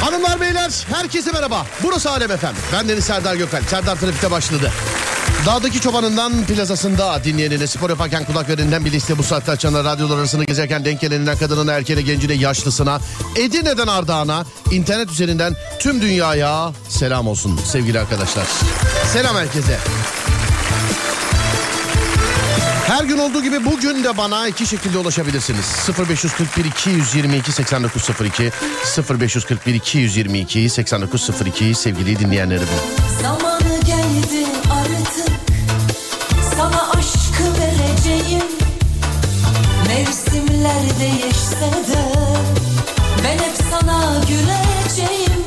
Hanımlar beyler herkese merhaba. Burası Alem Efem. Ben Deniz Serdar Gökalp. Serdar Trafik'te başladı. Dağdaki çobanından plazasında dinleyenine spor yaparken kulak verenden liste bu saatte açanlar radyolar arasını gezerken denk geleninden kadınına erkeğine gencine yaşlısına Edirne'den Ardağan'a internet üzerinden tüm dünyaya selam olsun sevgili arkadaşlar. Selam herkese. Her gün olduğu gibi bugün de bana iki şekilde ulaşabilirsiniz. 0541 222 8902 0541 222 8902 sevgili dinleyenlerim. Zamanı geldi artık Sana aşkı vereceğim Mevsimler değişse de Ben hep sana güleceğim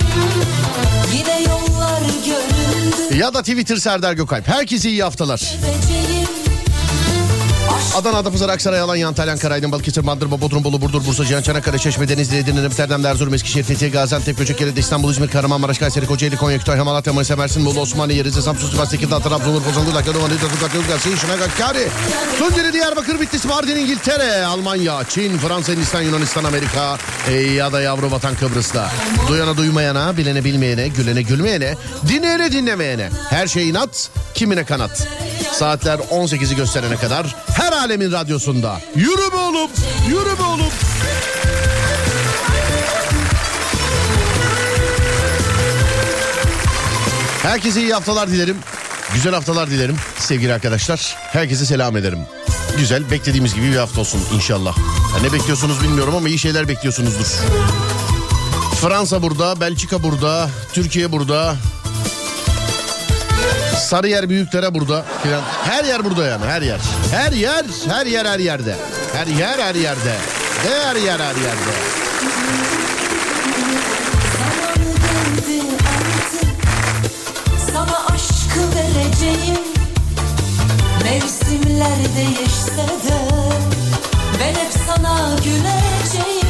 Yine yollar göründü Ya da Twitter Serdar Gökalp. Herkese iyi haftalar. seveceğim Adana, Adapazarı, Aksaray, Alanya, Antalya, Ankara, Aydın, Balıkesir, Bandırma, Bodrum, Bolu, Burdur, Bursa, Cihan, Çanakkale, Çeşme, Denizli, Edirne, Amsterdam, Erzurum, Eskişehir, Fethiye, Gaziantep, Göcekere, İstanbul, İzmir, Kahramanmaraş, Kayseri, Kocaeli, Konya, Kütahya, Malatya, Manisa, Mersin, Bolu, Osmaniye, Rize, Samsun, Sivas, Tekirdağ, Trabzon, Urfa, Zonguldak, Yalova, Niğde, Tuzla, Kırıkkale, Seyit, Şırnak, Hakkari, Tunceli, Diyarbakır, Bitlis, Mardin, İngiltere, Almanya, Çin, Fransa, Hindistan, Yunanistan, Amerika e, ya da yavru vatan Kıbrıs'ta. Duyana duymayana, bilene bilmeyene, gülene gülmeyene, dinleyene dinlemeyene. Her şey inat, kimine kanat. Saatler 18'i gösterene kadar her alemin radyosunda. Yürü be oğlum, yürü be oğlum. Herkese iyi haftalar dilerim. Güzel haftalar dilerim sevgili arkadaşlar. Herkese selam ederim. Güzel beklediğimiz gibi bir hafta olsun inşallah. Ya ne bekliyorsunuz bilmiyorum ama iyi şeyler bekliyorsunuzdur. Fransa burada, Belçika burada, Türkiye burada. Sarıyer Büyükdere burada filan. Her yer burada yani her yer. Her yer, her yer her yerde. Her yer her yerde. Her yer her yerde. Mevsimler değişse de Ben hep sana güleceğim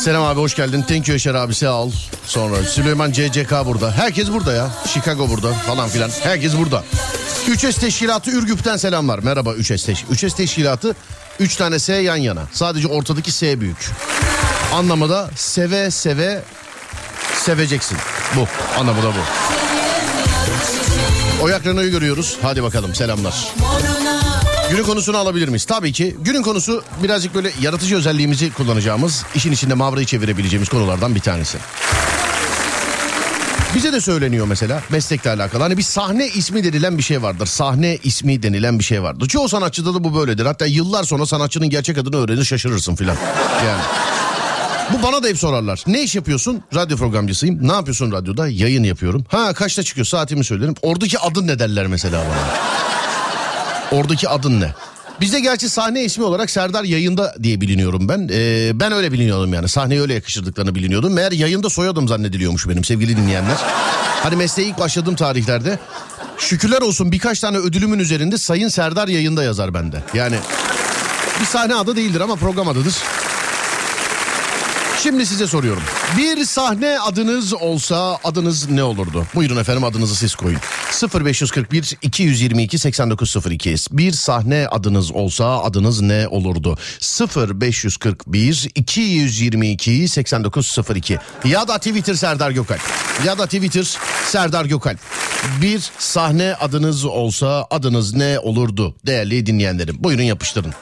Selam abi hoş geldin. Thank you Yaşar abi sağ ol. Sonra Süleyman CCK burada. Herkes burada ya. Chicago burada falan filan. Herkes burada. 3S Teşkilatı Ürgüp'ten selamlar. Merhaba 3S Teşkilatı. 3S Teşkilatı 3 tane S yan yana. Sadece ortadaki S büyük. Anlamı da seve seve seveceksin. Bu. Anlamı da bu. Oyak Renault'u görüyoruz. Hadi bakalım selamlar. moruna Günün konusunu alabilir miyiz? Tabii ki. Günün konusu birazcık böyle yaratıcı özelliğimizi kullanacağımız, işin içinde mavrayı çevirebileceğimiz konulardan bir tanesi. Bize de söyleniyor mesela meslekle alakalı. Hani bir sahne ismi denilen bir şey vardır. Sahne ismi denilen bir şey vardır. Çoğu sanatçıda da bu böyledir. Hatta yıllar sonra sanatçının gerçek adını öğrenir şaşırırsın filan. Yani. Bu bana da hep sorarlar. Ne iş yapıyorsun? Radyo programcısıyım. Ne yapıyorsun radyoda? Yayın yapıyorum. Ha kaçta çıkıyor saatimi söylerim. Oradaki adın ne derler mesela bana. Oradaki adın ne? Bizde gerçi sahne ismi olarak Serdar yayında diye biliniyorum ben. Ee, ben öyle biliniyordum yani. Sahneye öyle yakıştırdıklarını biliniyordum. Meğer yayında soyadım zannediliyormuş benim sevgili dinleyenler. Hani mesleğe ilk başladığım tarihlerde şükürler olsun birkaç tane ödülümün üzerinde Sayın Serdar yayında yazar bende. Yani bir sahne adı değildir ama program adıdır. Şimdi size soruyorum. Bir sahne adınız olsa adınız ne olurdu? Buyurun efendim adınızı siz koyun. 0541 222 8902. Bir sahne adınız olsa adınız ne olurdu? 0541 222 8902. Ya da Twitter Serdar Gökalp. Ya da Twitter Serdar Gökalp. Bir sahne adınız olsa adınız ne olurdu değerli dinleyenlerim? Buyurun yapıştırın.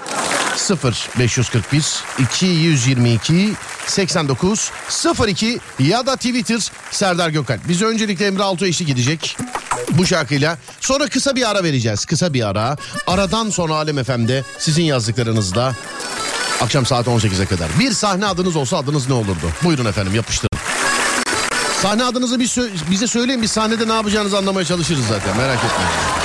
0 541 222 89 02 ya da Twitter Serdar Gökalp. Bize öncelikle Emre Altuğ eşlik gidecek bu şarkıyla. Sonra kısa bir ara vereceğiz. Kısa bir ara. Aradan sonra Alem FM'de sizin yazdıklarınızla akşam saat 18'e kadar. Bir sahne adınız olsa adınız ne olurdu? Buyurun efendim yapıştırın. Sahne adınızı bir sö- bize söyleyin. Biz sahnede ne yapacağınızı anlamaya çalışırız zaten. Merak etmeyin.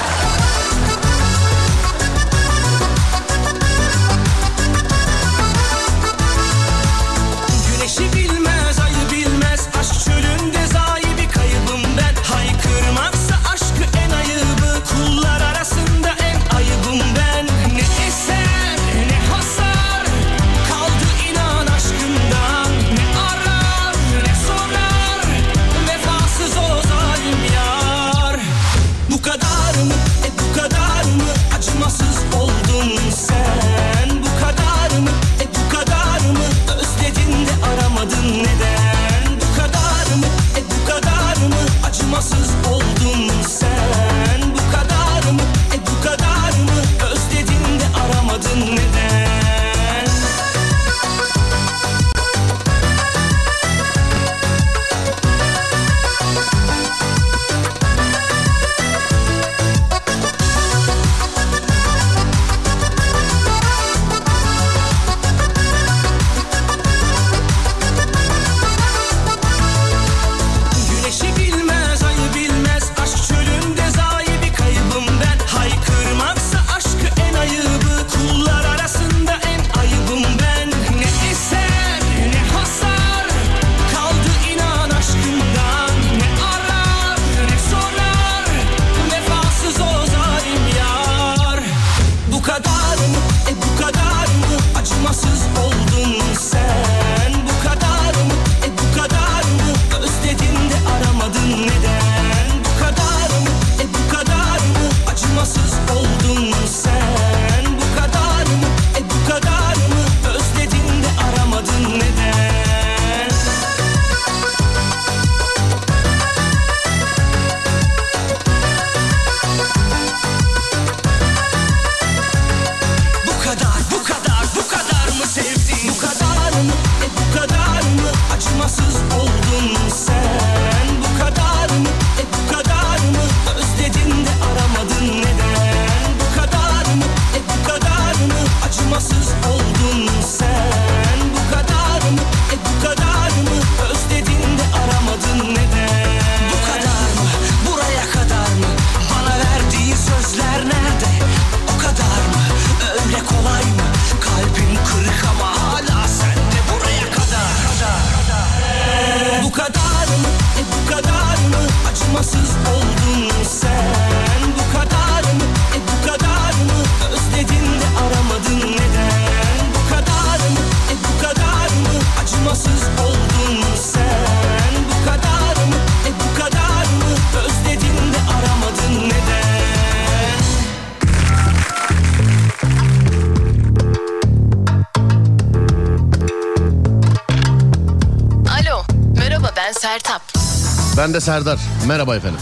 Ben de Serdar. Merhaba efendim.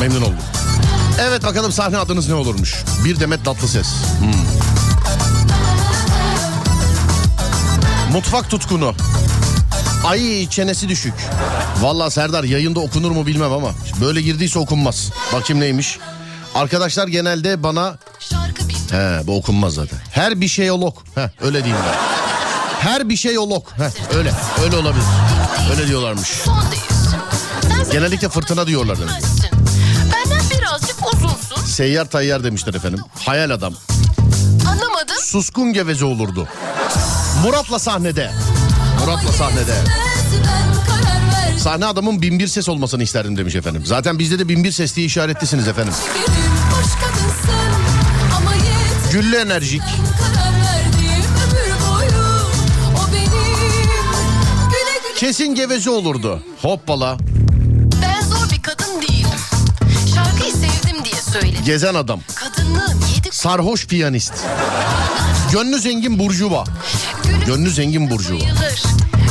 Memnun oldum. Evet bakalım sahne adınız ne olurmuş? Bir Demet tatlı ses. Hmm. Mutfak tutkunu. Ay çenesi düşük. Valla Serdar yayında okunur mu bilmem ama böyle girdiyse okunmaz. Bakayım neymiş. Arkadaşlar genelde bana... He bu okunmaz zaten. Her bir şey şeyolog. He öyle diyeyim ben. Her bir şey şeyolog. He öyle. Öyle olabilir. Öyle diyorlarmış. Genellikle fırtına diyorlar demek. Benden birazcık uzunsun. Seyyar tayyar demişler efendim. Hayal adam. Anlamadım. Suskun geveze olurdu. Murat'la sahnede. Murat'la sahnede. Sahne adamın binbir ses olmasını isterdim demiş efendim. Zaten bizde de binbir ses diye işaretlisiniz efendim. Güllü enerjik. Kesin geveze olurdu. Hoppala. Söyle. Gezen adam. Sarhoş piyanist. Gönlü zengin burjuva. Gönlü zengin burjuva.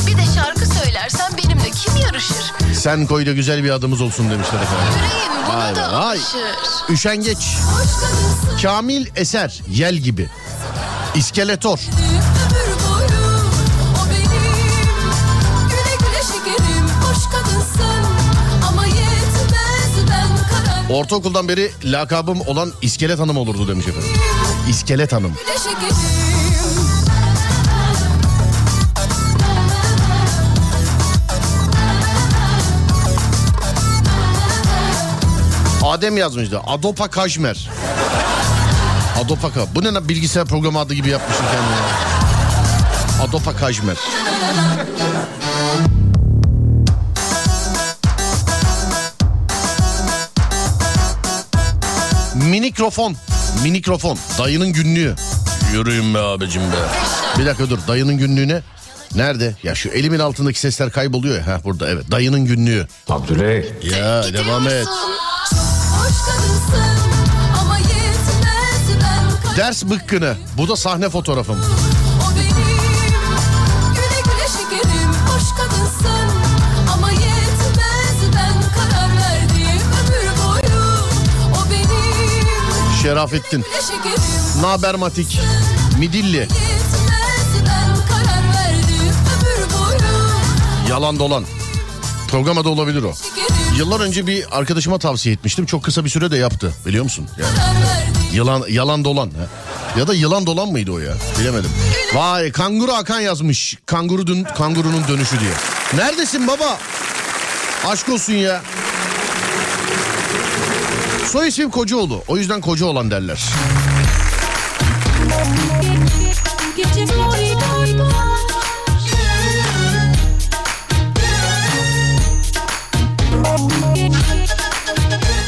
Bir de şarkı söylersen benimle kim yarışır? Sen koy da güzel bir adımız olsun demişler efendim. Yüreğim buna Aynen. Ay. Üşengeç. Kamil Eser. Yel gibi. İskeletor. Boyu, güle güle şekerim, hoş kadınsa. Ortaokuldan beri lakabım olan iskelet hanım olurdu demiş efendim. İskelet hanım. Adem yazmıştı. Adopa Kajmer. Adopaka. Bu ne bilgisayar programı adı gibi yapmışsın kendini. Adopa Kajmer. Minikrofon. Minikrofon. Dayının günlüğü. Yürüyün be abicim be. Bir dakika dur dayının günlüğüne. Nerede? Ya şu elimin altındaki sesler kayboluyor ya. Heh, burada evet. Dayının günlüğü. Abdüley. Ya devam et. Hoş kadınsın ama yetmez ben Ders bıkkını. Bu da sahne fotoğrafım. Şerafettin. güle şekerim Naber Matik. Midilli. Yalan dolan. Programa da olabilir o. Yıllar önce bir arkadaşıma tavsiye etmiştim. Çok kısa bir süre de yaptı. Biliyor musun? Yani yılan yalan dolan. ha. Ya da yılan dolan mıydı o ya? Bilemedim. Vay kanguru Hakan yazmış. Kanguru dün kangurunun dönüşü diye. Neredesin baba? Aşk olsun ya. Soy ismim Kocaoğlu. O yüzden koca olan derler.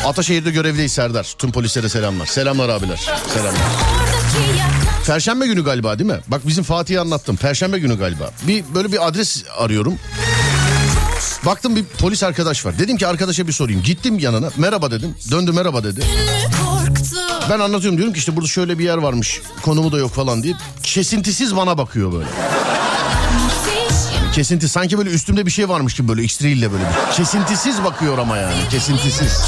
Ataşehir'de görevliyiz Serdar. Tüm polislere selamlar. Selamlar abiler. Selamlar. Perşembe günü galiba değil mi? Bak bizim Fatih'e anlattım. Perşembe günü galiba. Bir böyle bir adres arıyorum. Baktım bir polis arkadaş var. Dedim ki arkadaşa bir sorayım. Gittim yanına. Merhaba dedim. Döndü merhaba dedi. Ben anlatıyorum diyorum ki işte burada şöyle bir yer varmış. Konumu da yok falan diye. Kesintisiz bana bakıyor böyle. Kesinti sanki böyle üstümde bir şey varmış gibi böyle X-Ray böyle. Kesintisiz bakıyor ama yani kesintisiz.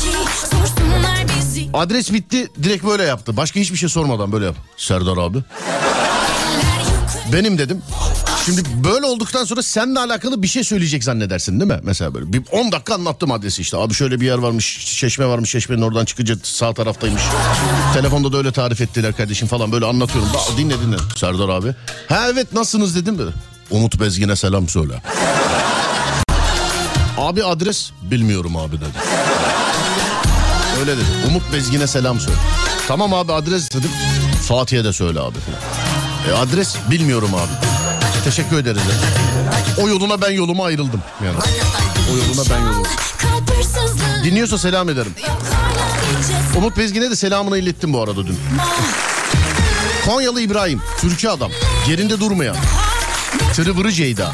Adres bitti direkt böyle yaptı. Başka hiçbir şey sormadan böyle yap. Serdar abi. Benim dedim. Şimdi böyle olduktan sonra seninle alakalı bir şey söyleyecek zannedersin değil mi? Mesela böyle bir 10 dakika anlattım adresi işte. Abi şöyle bir yer varmış, çeşme varmış, çeşmenin oradan çıkınca sağ taraftaymış. Telefonda da öyle tarif ettiler kardeşim falan böyle anlatıyorum. Ba- dinle dinle Serdar abi. Ha evet nasılsınız dedim böyle. Umut Bezgin'e selam söyle. abi adres bilmiyorum abi dedi. Öyle dedi. Umut Bezgin'e selam söyle. Tamam abi adres dedim. Fatih'e de söyle abi. E, adres bilmiyorum abi. Teşekkür ederiz. O yoluna ben yoluma ayrıldım. Yani. O yoluna ben yoluma. Dinliyorsa selam ederim. Umut Bezgin'e de selamını ilettim bu arada dün. Konyalı İbrahim. Türkçe adam. Yerinde durmayan. Tırıvırı Ceyda.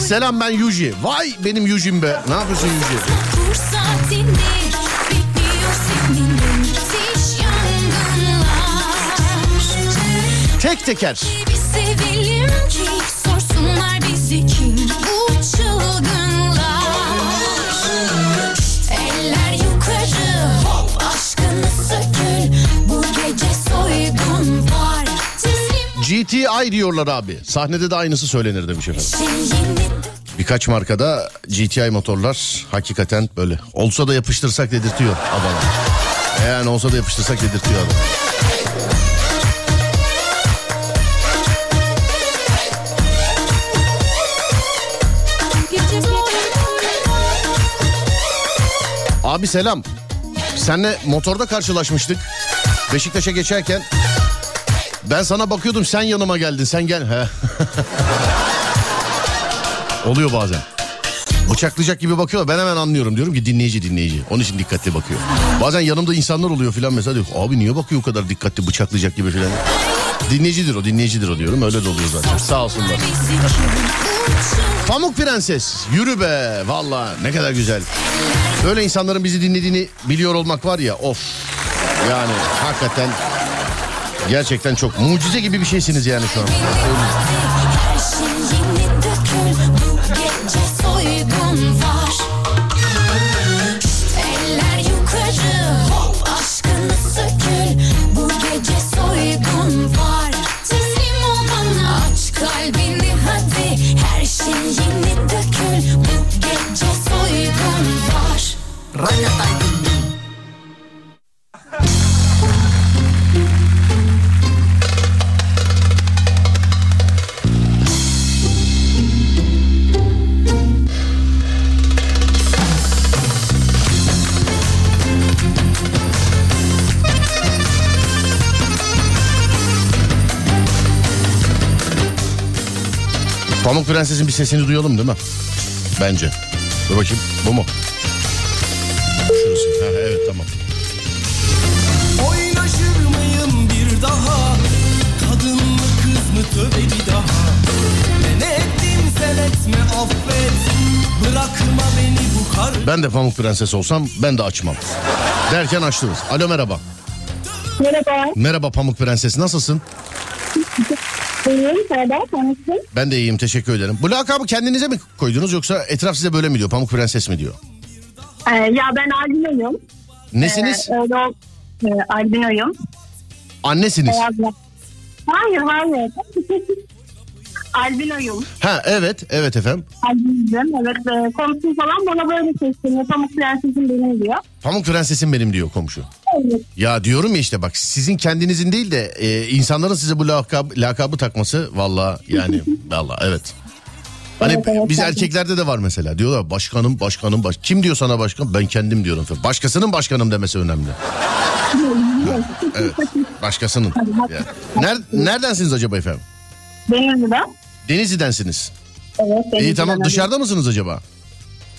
Selam ben Yuji. Vay benim Yuji'm be. Ne yapıyorsun Yuji? Tek teker. GTI diyorlar abi. Sahnede de aynısı söylenir demiş efendim. Birkaç markada GTI motorlar hakikaten böyle. Olsa da yapıştırsak dedirtiyor adama. Yani olsa da yapıştırsak dedirtiyor adam. Abi selam. Senle motorda karşılaşmıştık. Beşiktaş'a geçerken. Ben sana bakıyordum sen yanıma geldin sen gel. He. Oluyor bazen. Bıçaklayacak gibi bakıyor ben hemen anlıyorum diyorum ki dinleyici dinleyici. Onun için dikkatli bakıyor. Bazen yanımda insanlar oluyor filan mesela diyor abi niye bakıyor o kadar dikkatli bıçaklayacak gibi filan. Dinleyicidir o dinleyicidir o diyorum öyle de oluyor zaten sağ olsunlar. Pamuk Prenses yürü be valla ne kadar güzel. Böyle insanların bizi dinlediğini biliyor olmak var ya of. Yani hakikaten gerçekten çok mucize gibi bir şeysiniz yani şu an. Her Pamuk Prenses'in bir sesini duyalım değil mi? Bence. Dur bakayım bu mu? Şurası. Ha, evet tamam. Oynaşır mıyım bir daha Kadın mı kız mı tövbe bir daha Ne ettim sen etme affet Bırakma beni bu kar Ben de Pamuk Prenses olsam ben de açmam. Derken açtınız. Alo merhaba. Merhaba, Merhaba Pamuk Prenses nasılsın? benim Serdar, tanıştım. Ben de iyiyim teşekkür ederim. Bu lakabı kendinize mi koydunuz yoksa etraf size böyle mi diyor? Pamuk Prenses mi diyor? Ee, ya ben albinoyum. Nesiniz? Ee, öyle e, albinoyum. Annesiniz. Hayır, hayır. albinoyum. Ha evet evet efendim. Albinoyum, evet. E, komşum falan bana böyle sesleniyor. Pamuk prensesim benim diyor. Pamuk Prensesim benim diyor komşu. Evet. Ya diyorum ya işte bak sizin kendinizin değil de e, insanların size bu lakab, lakabı takması valla yani valla evet. Hani Evet, evet, biz erkeklerde de var mesela diyorlar başkanım başkanım baş kim diyor sana başkan ben kendim diyorum. Başkasının başkanım demesi önemli. evet başkasının. Yani. Ner, neredensiniz acaba efendim? Denizli'de. Denizli'densiniz. Evet, İyi Denizli'den tamam arıyorum. dışarıda mısınız acaba?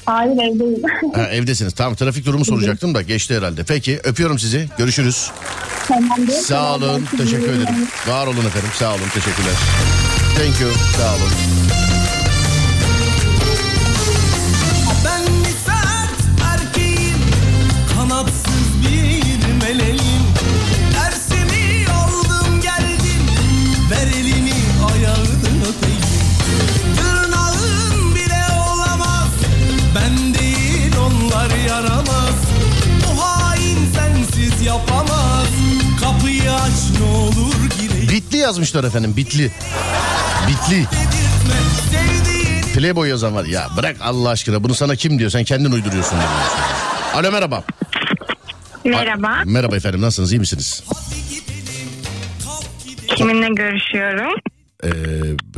Hayır, evdeyim. Ha, evdesiniz tamam trafik durumu soracaktım da geçti herhalde. Peki öpüyorum sizi görüşürüz. Tamamdır. Sağ olun. Tamamdır. Teşekkür ederim. Var olun efendim. Sağ olun. Teşekkürler. Thank you. Sağ olun. Bitli yazmışlar efendim. Bitli. Bitli. Playboy yazan var. Ya bırak Allah aşkına bunu sana kim diyor? Sen kendin uyduruyorsun. Alo merhaba. Merhaba. Merhaba efendim. Nasılsınız? iyi misiniz? Kiminle görüşüyorum? Ee,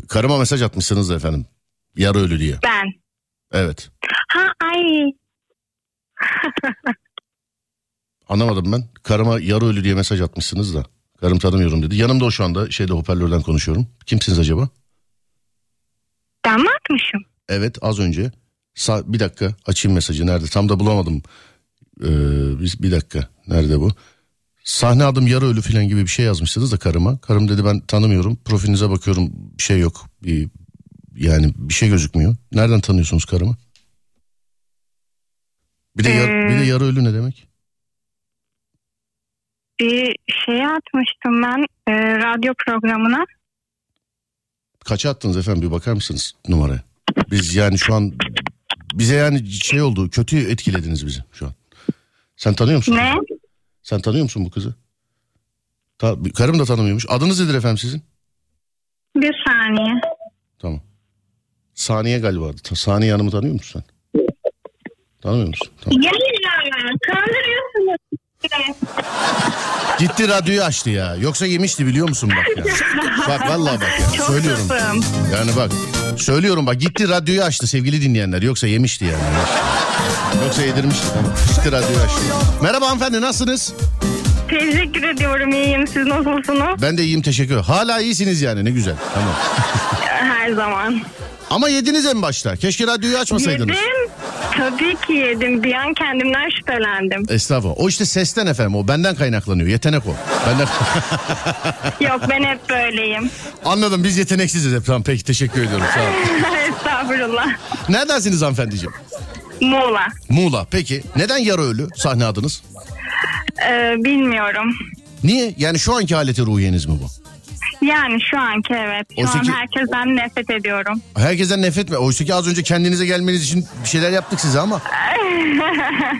karıma mesaj atmışsınız da efendim. Yarı ölü diye. Ben. Evet. Ha ay. Anlamadım ben. Karıma yarı ölü diye mesaj atmışsınız da. Karım tanımıyorum dedi. Yanımda o şu anda şeyde hoparlörden konuşuyorum. Kimsiniz acaba? Ben mi atmışım? Evet az önce. Sa- bir dakika açayım mesajı nerede? Tam da bulamadım. Ee, biz bir dakika. Nerede bu? Sahne adım yarı ölü falan gibi bir şey yazmışsınız da karıma. Karım dedi ben tanımıyorum. Profilinize bakıyorum bir şey yok. Bir, yani bir şey gözükmüyor. Nereden tanıyorsunuz karımı? Bir de, yar- Ee, bir de yarı ölü ne demek? Bir şey atmıştım ben e, radyo programına. Kaça attınız efendim bir bakar mısınız numaraya? Biz yani şu an bize yani şey oldu kötü etkilediniz bizi şu an. Sen tanıyor musun? Ne? Sen tanıyor musun bu kızı? Ta, karım da tanımıyormuş. Adınız nedir efendim sizin? Bir saniye. Tamam. Saniye galiba. Saniye Hanım'ı tanıyor musun sen? Tanımıyor musun? Tamam. Ya kandırıyorsunuz. Gitti radyoyu açtı ya. Yoksa yemişti biliyor musun bak ya. Bak vallahi bak ya. Çok Söylüyorum. safım. Yani bak. Söylüyorum bak gitti radyoyu açtı sevgili dinleyenler. Yoksa yemişti yani. Yoksa yedirmişti. Gitti radyoyu açtı. Merhaba hanımefendi nasılsınız? Teşekkür ediyorum iyiyim. Siz nasılsınız? Ben de iyiyim teşekkür. Hala iyisiniz yani ne güzel. Tamam. Her zaman. Ama yediniz en başta. Keşke radyoyu açmasaydınız. Yedim. Tabii ki yedim. Bir an kendimden şüphelendim. Estağfurullah. O işte sesten efendim o benden kaynaklanıyor. Yetenek o. Benden... Yok ben hep böyleyim. Anladım biz yeteneksiziz hep. Tamam peki teşekkür ediyorum. Sağ olun. Estağfurullah. Neredensiniz hanımefendiciğim? Muğla. Muğla. Peki neden yarı ölü sahne adınız? Ee, bilmiyorum. Niye? Yani şu anki haleti ruhiyeniz mi bu? Yani şu anki evet. Şu Oysa an ki- herkesten nefret ediyorum. Herkesten nefret mi? Oysa ki az önce kendinize gelmeniz için bir şeyler yaptık size ama.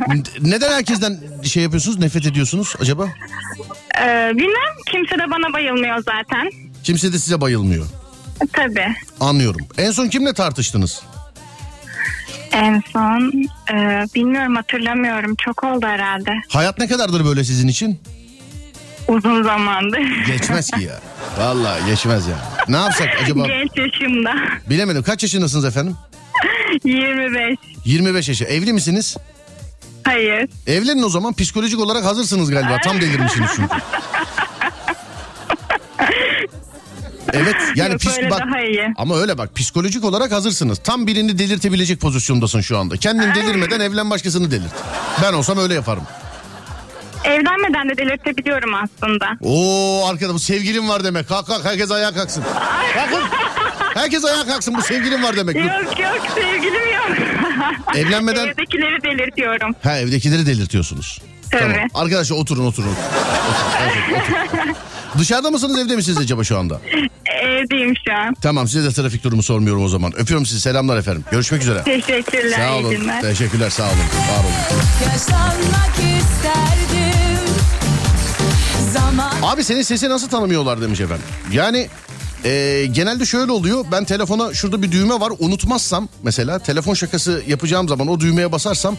N- Neden herkesten şey yapıyorsunuz, nefret ediyorsunuz acaba? Ee, bilmem kimse de bana bayılmıyor zaten. Kimse de size bayılmıyor. Tabii. Anlıyorum. En son kimle tartıştınız? En son e, bilmiyorum hatırlamıyorum. Çok oldu herhalde. Hayat ne kadardır böyle sizin için? Uzun zamandır. Geçmez ki ya. Vallahi geçmez ya. Ne yapsak acaba? Genç yaşımda. Bilemedim. Kaç yaşındasınız efendim? 25. 25 yaşı. Evli misiniz? Hayır. Evlenin o zaman psikolojik olarak hazırsınız galiba. Tam delirmişsiniz çünkü. Evet yani Yok, pis- bak daha iyi. ama öyle bak psikolojik olarak hazırsınız. Tam birini delirtebilecek pozisyondasın şu anda. Kendin delirmeden evlen başkasını delirt. Ben olsam öyle yaparım. Evlenmeden de delirtebiliyorum aslında. Oo arkada bu sevgilim var demek. Kalk kalk herkes ayağa kalksın. Kalkın. Herkes ayağa kalksın bu sevgilim var demek. Yok yok sevgilim yok. Evlenmeden- Evdekileri delirtiyorum. Ha evdekileri delirtiyorsunuz. Tabii. Tamam. Arkadaşlar oturun oturun. oturun. Oturun, oturun. Dışarıda mısınız evde misiniz acaba şu anda? Evdeyim şu an. Tamam size de trafik durumu sormuyorum o zaman. Öpüyorum sizi selamlar efendim. Görüşmek üzere. Teşekkürler. Sağ olun. Teşekkürler sağ olun. Var olun. Yaşanmak isterdim Abi senin sesi nasıl tanımıyorlar demiş efendim. Yani e, genelde şöyle oluyor. Ben telefona şurada bir düğme var. Unutmazsam mesela telefon şakası yapacağım zaman o düğmeye basarsam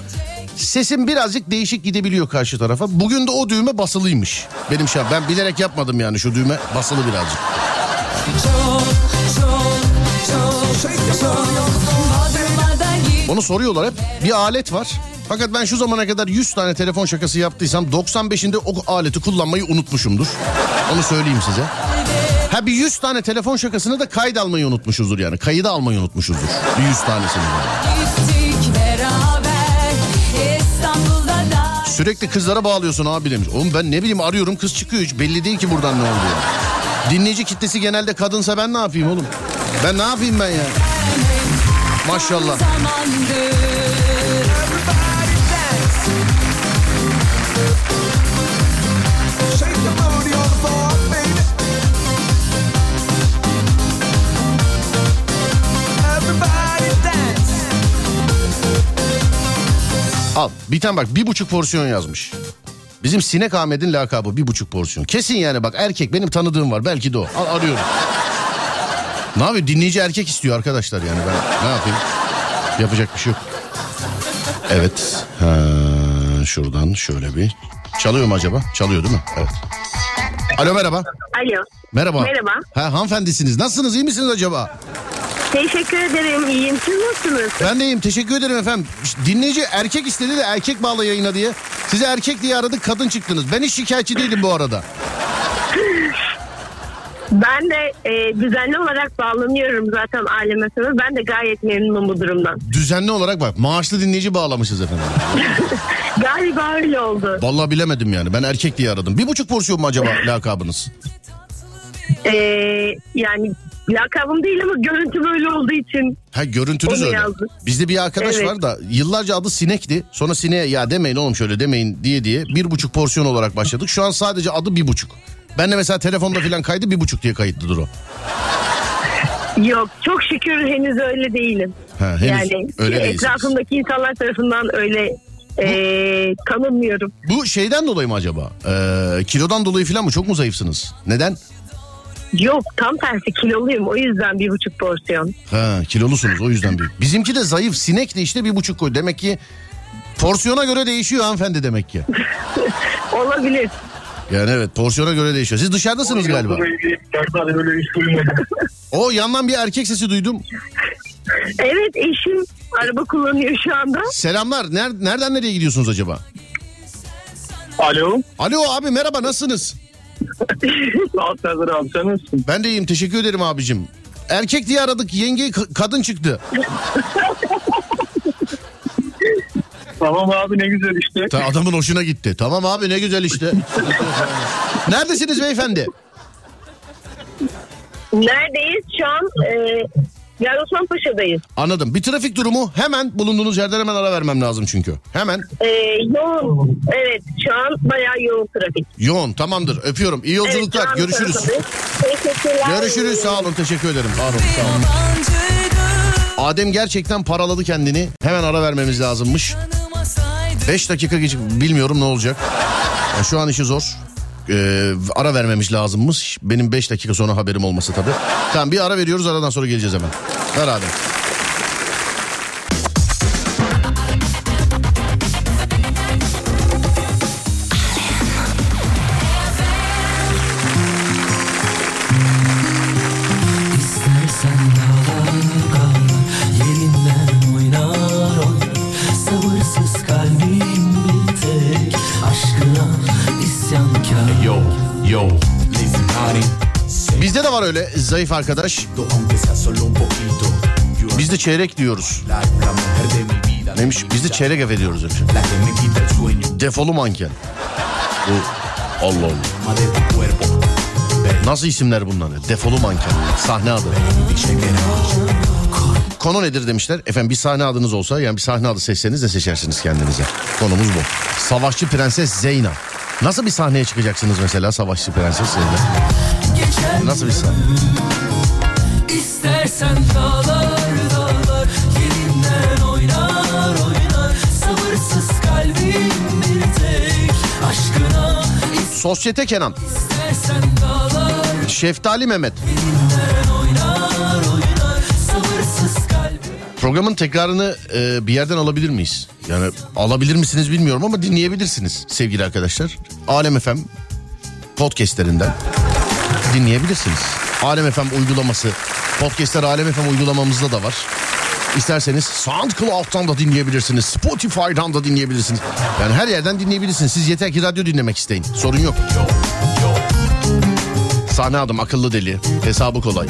sesim birazcık değişik gidebiliyor karşı tarafa. Bugün de o düğme basılıymış. Benim şey ben bilerek yapmadım yani şu düğme basılı birazcık. çok Onu soruyorlar hep. Bir alet var. Fakat ben şu zamana kadar 100 tane telefon şakası yaptıysam 95'inde o aleti kullanmayı unutmuşumdur. Onu söyleyeyim size. Ha bir 100 tane telefon şakasını da kayıt almayı unutmuşuzdur yani. Kayıda almayı unutmuşuzdur. Bir 100 tanesini. da Sürekli kızlara bağlıyorsun abi demiş. Oğlum ben ne bileyim arıyorum kız çıkıyor hiç belli değil ki buradan ne oluyor. Dinleyici kitlesi genelde kadınsa ben ne yapayım oğlum? Ben ne yapayım ben ya? Maşallah. zamandır Al bir tane bak bir buçuk porsiyon yazmış. Bizim Sinek Ahmet'in lakabı bir buçuk porsiyon. Kesin yani bak erkek benim tanıdığım var belki de o. Al arıyorum. ne yapıyor dinleyici erkek istiyor arkadaşlar yani ben ne yapayım? Yapacak bir şey yok. Evet. Ha, şuradan şöyle bir. Çalıyor mu acaba? Çalıyor değil mi? Evet. Alo merhaba. Alo. Merhaba. Merhaba. Ha, hanımefendisiniz. Nasılsınız? iyi misiniz acaba? Teşekkür ederim. İyiyim. Siz nasılsınız? Ben de iyiyim. Teşekkür ederim efendim. Dinleyici erkek istedi de erkek bağla yayına diye. Size erkek diye aradık kadın çıktınız. Ben hiç şikayetçi değilim bu arada. Ben de e, düzenli olarak bağlanıyorum zaten ailemesine. Ben de gayet memnunum bu durumdan. Düzenli olarak bak maaşlı dinleyici bağlamışız efendim. Galiba öyle oldu. Vallahi bilemedim yani. Ben erkek diye aradım. Bir buçuk porsiyon mu acaba lakabınız? E, yani lakabım değil ama görüntü böyle olduğu için. Ha görüntünüz öyle. yazdı. Bizde bir arkadaş Evet. var da yıllarca adı Sinek'ti. Sonra Sinek'e ya demeyin oğlum şöyle demeyin diye diye bir buçuk porsiyon olarak başladık. Şu an sadece adı bir buçuk. Ben de mesela telefonda falan kaydı bir buçuk diye kayıtlıdır o. Yok çok şükür henüz öyle değilim. Ha, henüz yani öyle değilsiniz. etrafımdaki insanlar tarafından öyle e, tanınmıyorum. Bu şeyden dolayı mı acaba? Ee, kilodan dolayı falan mı? Çok mu zayıfsınız? Neden? Yok tam tersi kiloluyum o yüzden bir buçuk porsiyon. Ha kilolusunuz o yüzden büyük. Bizimki de zayıf sinek de işte bir buçuk koy. Demek ki porsiyona göre değişiyor hanımefendi demek ki. Olabilir. Yani evet porsiyona göre değişiyor. Siz dışarıdasınız galiba. O yandan bir erkek sesi duydum. Evet eşim araba kullanıyor şu anda. Selamlar. Ner- nereden nereye gidiyorsunuz acaba? Alo. Alo abi merhaba nasılsınız? Sağ ol abi sen nasılsın? Ben de iyiyim teşekkür ederim abicim. Erkek diye aradık yenge ka- kadın çıktı. Tamam abi ne güzel işte. Ta- adamın hoşuna gitti. Tamam abi ne güzel işte. Neredesiniz beyefendi? Neredeyiz? Şu an e, Yar Paşa'dayız. Anladım. Bir trafik durumu hemen bulunduğunuz yerden hemen ara vermem lazım çünkü. Hemen. E, yoğun. Evet şu an bayağı yoğun trafik. Yoğun tamamdır öpüyorum. İyi Evet, yolculuklar an görüşürüz. Teşekkürler. Görüşürüz sağ olun teşekkür ederim. Var olun sağ olun. Adem gerçekten paraladı kendini. Hemen ara vermemiz lazımmış. tanımasaydı 5 dakika geç bilmiyorum ne olacak. Ya şu an işi zor. Ee, ara vermemiş lazımmış. Benim 5 dakika sonra haberim olması tabii. Tamam bir ara veriyoruz aradan sonra geleceğiz hemen. Ver öyle zayıf arkadaş. Biz de çeyrek diyoruz. Neymiş? Biz de çeyrek ev ediyoruz demiş. Defolu manken. Bu Allah Allah. Nasıl isimler bunlar? Defolu manken. Sahne adı. Konu nedir demişler. Efendim bir sahne adınız olsa yani bir sahne adı seçseniz ne seçersiniz kendinize? Konumuz bu. Savaşçı Prenses Zeyna. Nasıl bir sahneye çıkacaksınız mesela Savaşçı Prenses Zeyna? Nasıl bir sahne? İstersen dağlar dağlar Yerinden oynar oynar Sabırsız kalbim bir tek Aşkına Sosyete Kenan. istersen dağlar Şeftali Mehmet. Oynar oynar Programın tekrarını e, bir yerden alabilir miyiz? Yani alabilir misiniz bilmiyorum ama dinleyebilirsiniz sevgili arkadaşlar. Alem FM podcastlerinden dinleyebilirsiniz. Alem FM uygulaması, podcastler Alem FM uygulamamızda da var. İsterseniz SoundCloud'dan da dinleyebilirsiniz. Spotify'dan da dinleyebilirsiniz. Yani her yerden dinleyebilirsiniz. Siz yeter ki radyo dinlemek isteyin. Sorun yok. Sahne adım akıllı deli. Hesabı kolay.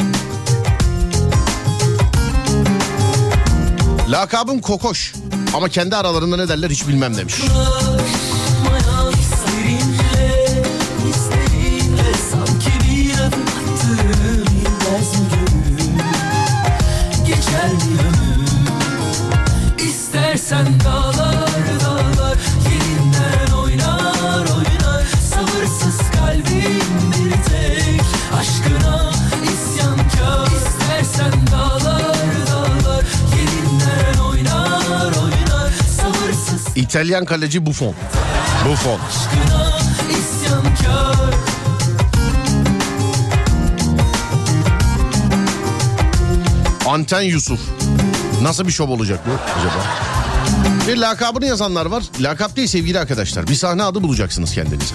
Lakabım Kokoş. Ama kendi aralarında ne derler hiç bilmem demiş. İstersen dağlar dağlar Yerinden oynar oynar Sabırsız kalbim bir tek Aşkına isyankar İstersen dağlar dağlar Yerinden oynar oynar Sabırsız İtalyan kaleci Buffon. Buffon. aşkına isyankar Anten Yusuf. Nasıl bir şov olacak bu acaba? Bir lakabını yazanlar var. Lakap değil sevgili arkadaşlar. Bir sahne adı bulacaksınız kendinize.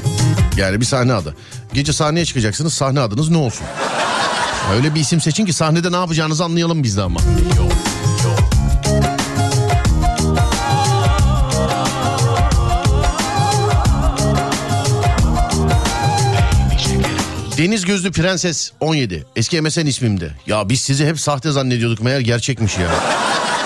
Yani bir sahne adı. Gece sahneye çıkacaksınız. Sahne adınız ne olsun? Öyle bir isim seçin ki sahnede ne yapacağınızı anlayalım biz de ama. Deniz Gözlü Prenses 17. Eski MSN ismimdi. Ya biz sizi hep sahte zannediyorduk meğer gerçekmiş ya.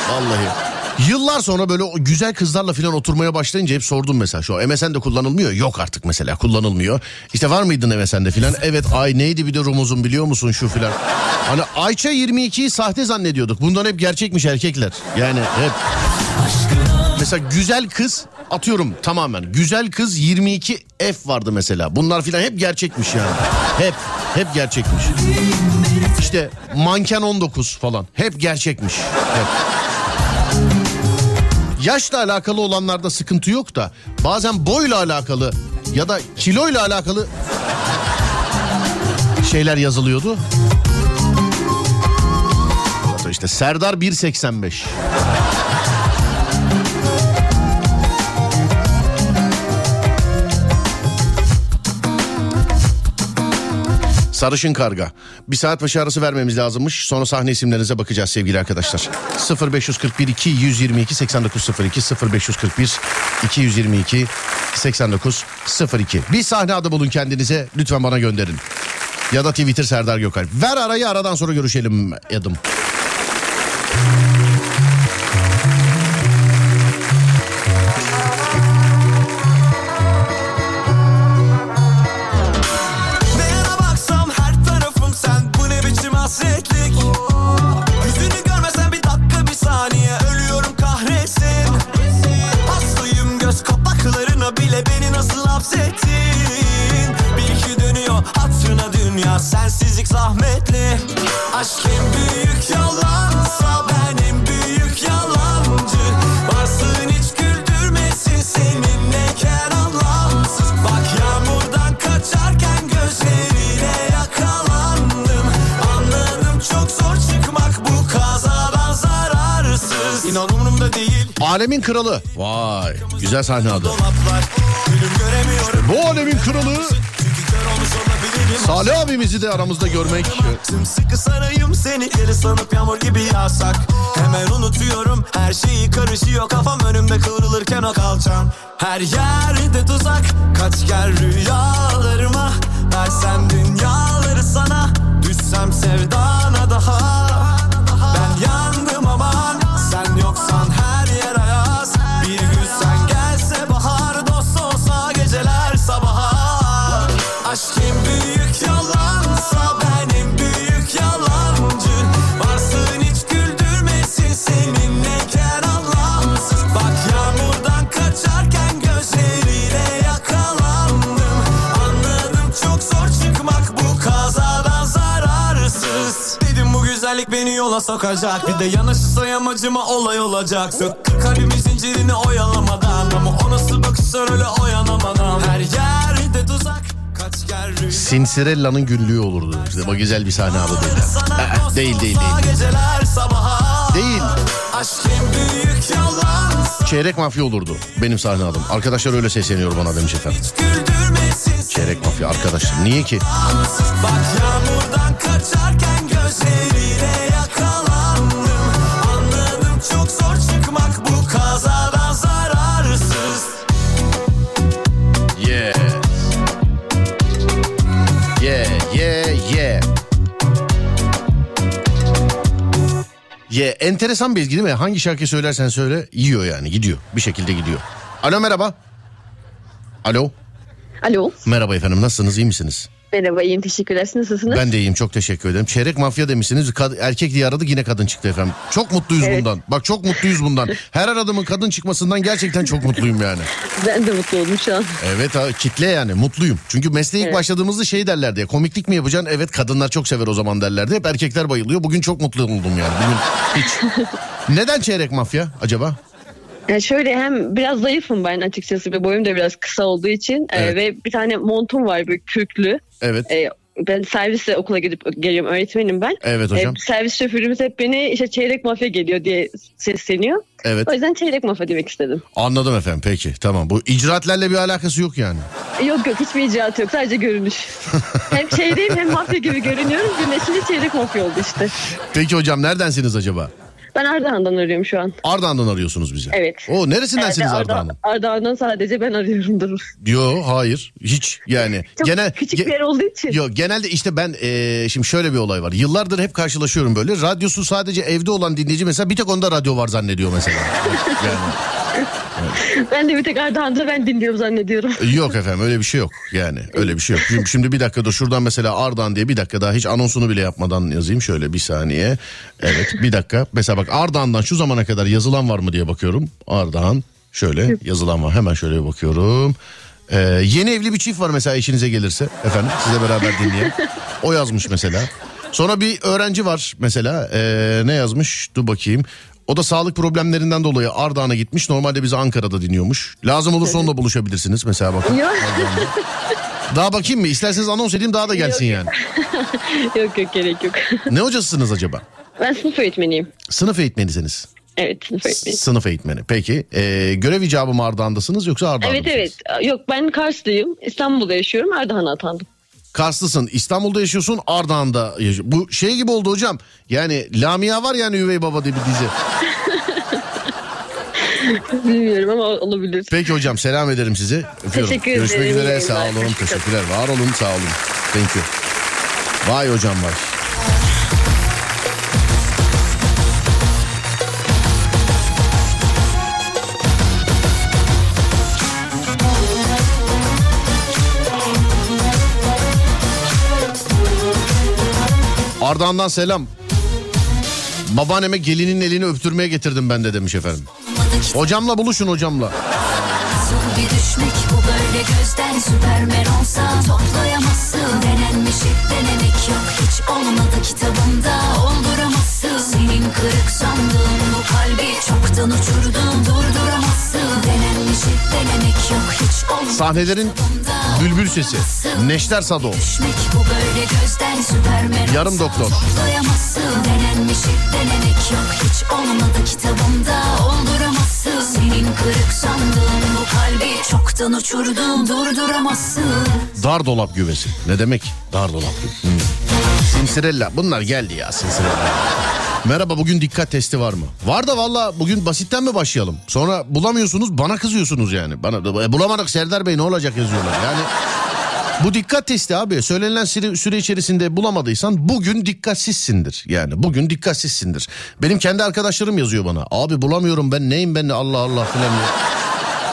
Vallahi. Yıllar sonra böyle güzel kızlarla falan oturmaya başlayınca hep sordum mesela. Şu an MSN'de kullanılmıyor. Yok artık mesela kullanılmıyor. İşte var mıydın MSN'de falan? Evet ay neydi bir de rumuzun biliyor musun şu filan. Hani Ayça 22'yi sahte zannediyorduk. Bundan hep gerçekmiş erkekler. Yani hep. Mesela güzel kız atıyorum tamamen. Güzel kız 22 F vardı mesela. Bunlar filan hep gerçekmiş yani. Hep hep gerçekmiş. İşte manken 19 falan. Hep gerçekmiş. Hep. Yaşla alakalı olanlarda sıkıntı yok da bazen boyla alakalı ya da kiloyla alakalı şeyler yazılıyordu. İşte Serdar 1.85. Sarışın Karga. Bir saat başı arası vermemiz lazımmış. Sonra sahne isimlerinize bakacağız sevgili arkadaşlar. 0541 2 122 8902 0541 222 8902. Bir sahne adı bulun kendinize. Lütfen bana gönderin. Ya da Twitter Serdar Gökalp. Ver arayı aradan sonra görüşelim Edim. Alemin Kralı. Vay güzel sahne adı. Bu alemin kralı Salih abimizi de aramızda görmek. Sımsıkı sarayım seni geri sanıp yağmur gibi yağsak Hemen unutuyorum her şeyi karışıyor kafam önümde kıvrılırken o kalçan Her yerde tuzak kaç gel rüyalarıma Versem dünyaları sana Düşsem sevdana daha güzellik beni yola sokacak Bir de yanaşırsa yamacıma olay olacak Söktü kalbimin zincirini oyalamadan Ama o nasıl bakışlar öyle oyanamadan Her yerde tuzak Sinsirella'nın günlüğü olurdu. İşte bak güzel bir sahne sana Aa, dost değil değil değil. Değil. Çeyrek mafya olurdu benim sahne adım. Arkadaşlar öyle sesleniyor bana demiş efendim. Çeyrek mafya arkadaşlar. Niye ki? Bak yağmurdan kaçarken gözleriyle enteresan bir ilgi değil mi? Hangi şarkı söylersen söyle yiyor yani gidiyor. Bir şekilde gidiyor. Alo merhaba. Alo. Alo. Merhaba efendim nasılsınız iyi misiniz? Merhaba iyiyim teşekkürler. Nasılsınız? Ben de iyiyim çok teşekkür ederim. Çeyrek mafya demişsiniz kad- erkek diye aradı yine kadın çıktı efendim. Çok mutluyuz Evet. bundan. Bak çok mutluyuz bundan. Her aradığımın kadın çıkmasından gerçekten çok mutluyum yani. Ben de mutlu oldum şu an. Evet ha, kitle yani mutluyum. Çünkü mesleğe ilk Evet. başladığımızda şey derlerdi ya komiklik mi yapacaksın? Evet kadınlar çok sever o zaman derlerdi. Hep erkekler bayılıyor. Bugün çok mutlu oldum yani. Bugün hiç. Neden çeyrek mafya acaba? Yani şöyle hem biraz zayıfım ben açıkçası ve boyum da biraz kısa olduğu için e, Evet. ve bir tane montum var böyle kürklü. Evet. E, ben servisle okula gidip geliyorum öğretmenim ben. Evet hocam. E, servis şoförümüz hep beni işte çeyrek mafya geliyor diye sesleniyor. Evet. O yüzden çeyrek mafya demek istedim. Anladım efendim peki tamam. Bu icraatlerle bir alakası yok yani. E, Yok yok hiçbir icraat yok sadece görünüş. hem çeyreğim hem mafya gibi görünüyorum. Birleşince çeyrek mafya oldu işte. Peki hocam neredensiniz acaba? Ben Ardahan'dan arıyorum şu an. Ardahan'dan arıyorsunuz bizi. Evet. O neresindensiniz Herhalde Ardahan'ın? Arda- Ardahan'dan sadece ben arıyorumdur. Yo hayır hiç yani. Çok Genel, küçük bir yer olduğu için. Yok genelde işte ben eee, şimdi şöyle bir olay var. Yıllardır hep karşılaşıyorum böyle. Radyosu sadece evde olan dinleyici mesela bir tek onda radyo var zannediyor mesela. yani Ben de bir tek Ardahan'da ben dinliyorum zannediyorum. yok efendim öyle bir şey yok. Yani öyle bir şey yok. Şimdi, şimdi bir dakika da şuradan mesela Ardahan diye bir dakika daha hiç anonsunu bile yapmadan yazayım şöyle bir saniye. Evet bir dakika. Mesela bak Ardahan'dan şu zamana kadar yazılan var mı diye bakıyorum. Ardahan şöyle yazılan var. Hemen şöyle bakıyorum. Ee, yeni evli bir çift var mesela eşinize gelirse efendim size beraber dinleyen. O yazmış mesela. Sonra bir öğrenci var mesela ee, ne yazmış dur bakayım. O da sağlık problemlerinden dolayı Ardahan'a gitmiş. Normalde bizi Ankara'da dinliyormuş. Lazım olursa onunla buluşabilirsiniz mesela bakın. Yok. Daha bakayım mı? İsterseniz anons edeyim daha da gelsin yani. yok yok gerek yok. Ne hocasısınız acaba? Ben sınıf öğretmeniyim. Sınıf eğitmenisiniz. Evet sınıf öğretmeniyim. Sınıf eğitmeni. Peki ee, görev icabı mı Ardahan'dasınız yoksa Ardahan'da Evet mısınız? evet. Yok ben Karslıyım. İstanbul'da yaşıyorum. Ardahan'a atandım. Karslısın, İstanbul'da yaşıyorsun, Ardahan'da yaşıyorsun. Bu şey gibi oldu hocam. Yani Lamia var yani Üvey Baba diye bir dizi. Bilmiyorum ama olabilir. Peki hocam selam ederim size. Öpüyorum. Teşekkür Görüşmek ederim, üzere. Sağ olun. Teşekkürler. Var olun. Sağ olun. Thank you. Vay hocam vay. Ardahan'dan selam. Babaanneme gelinin elini öptürmeye getirdim ben de demiş efendim. Hocamla buluşun hocamla. Olduramazsın Senin kırık sandığın bu kalbi çoktan uçurdum Sahnelerin bülbül sesi. Neşter Sado. Yarım doktor. Dar dolap güvesi. Ne demek? Dar dolap güvesi. Hmm. Sinsirella. Bunlar geldi ya Sinsirella. Merhaba bugün dikkat testi var mı? Var da valla bugün basitten mi başlayalım? Sonra bulamıyorsunuz bana kızıyorsunuz yani. Bana e, bulamadık Serdar Bey ne olacak yazıyorlar. Yani Bu dikkat testi abi. Söylenilen süre, süre içerisinde bulamadıysan bugün dikkatsizsindir. Yani bugün dikkatsizsindir. Benim kendi arkadaşlarım yazıyor bana. Abi bulamıyorum ben neyim ben Allah Allah filan.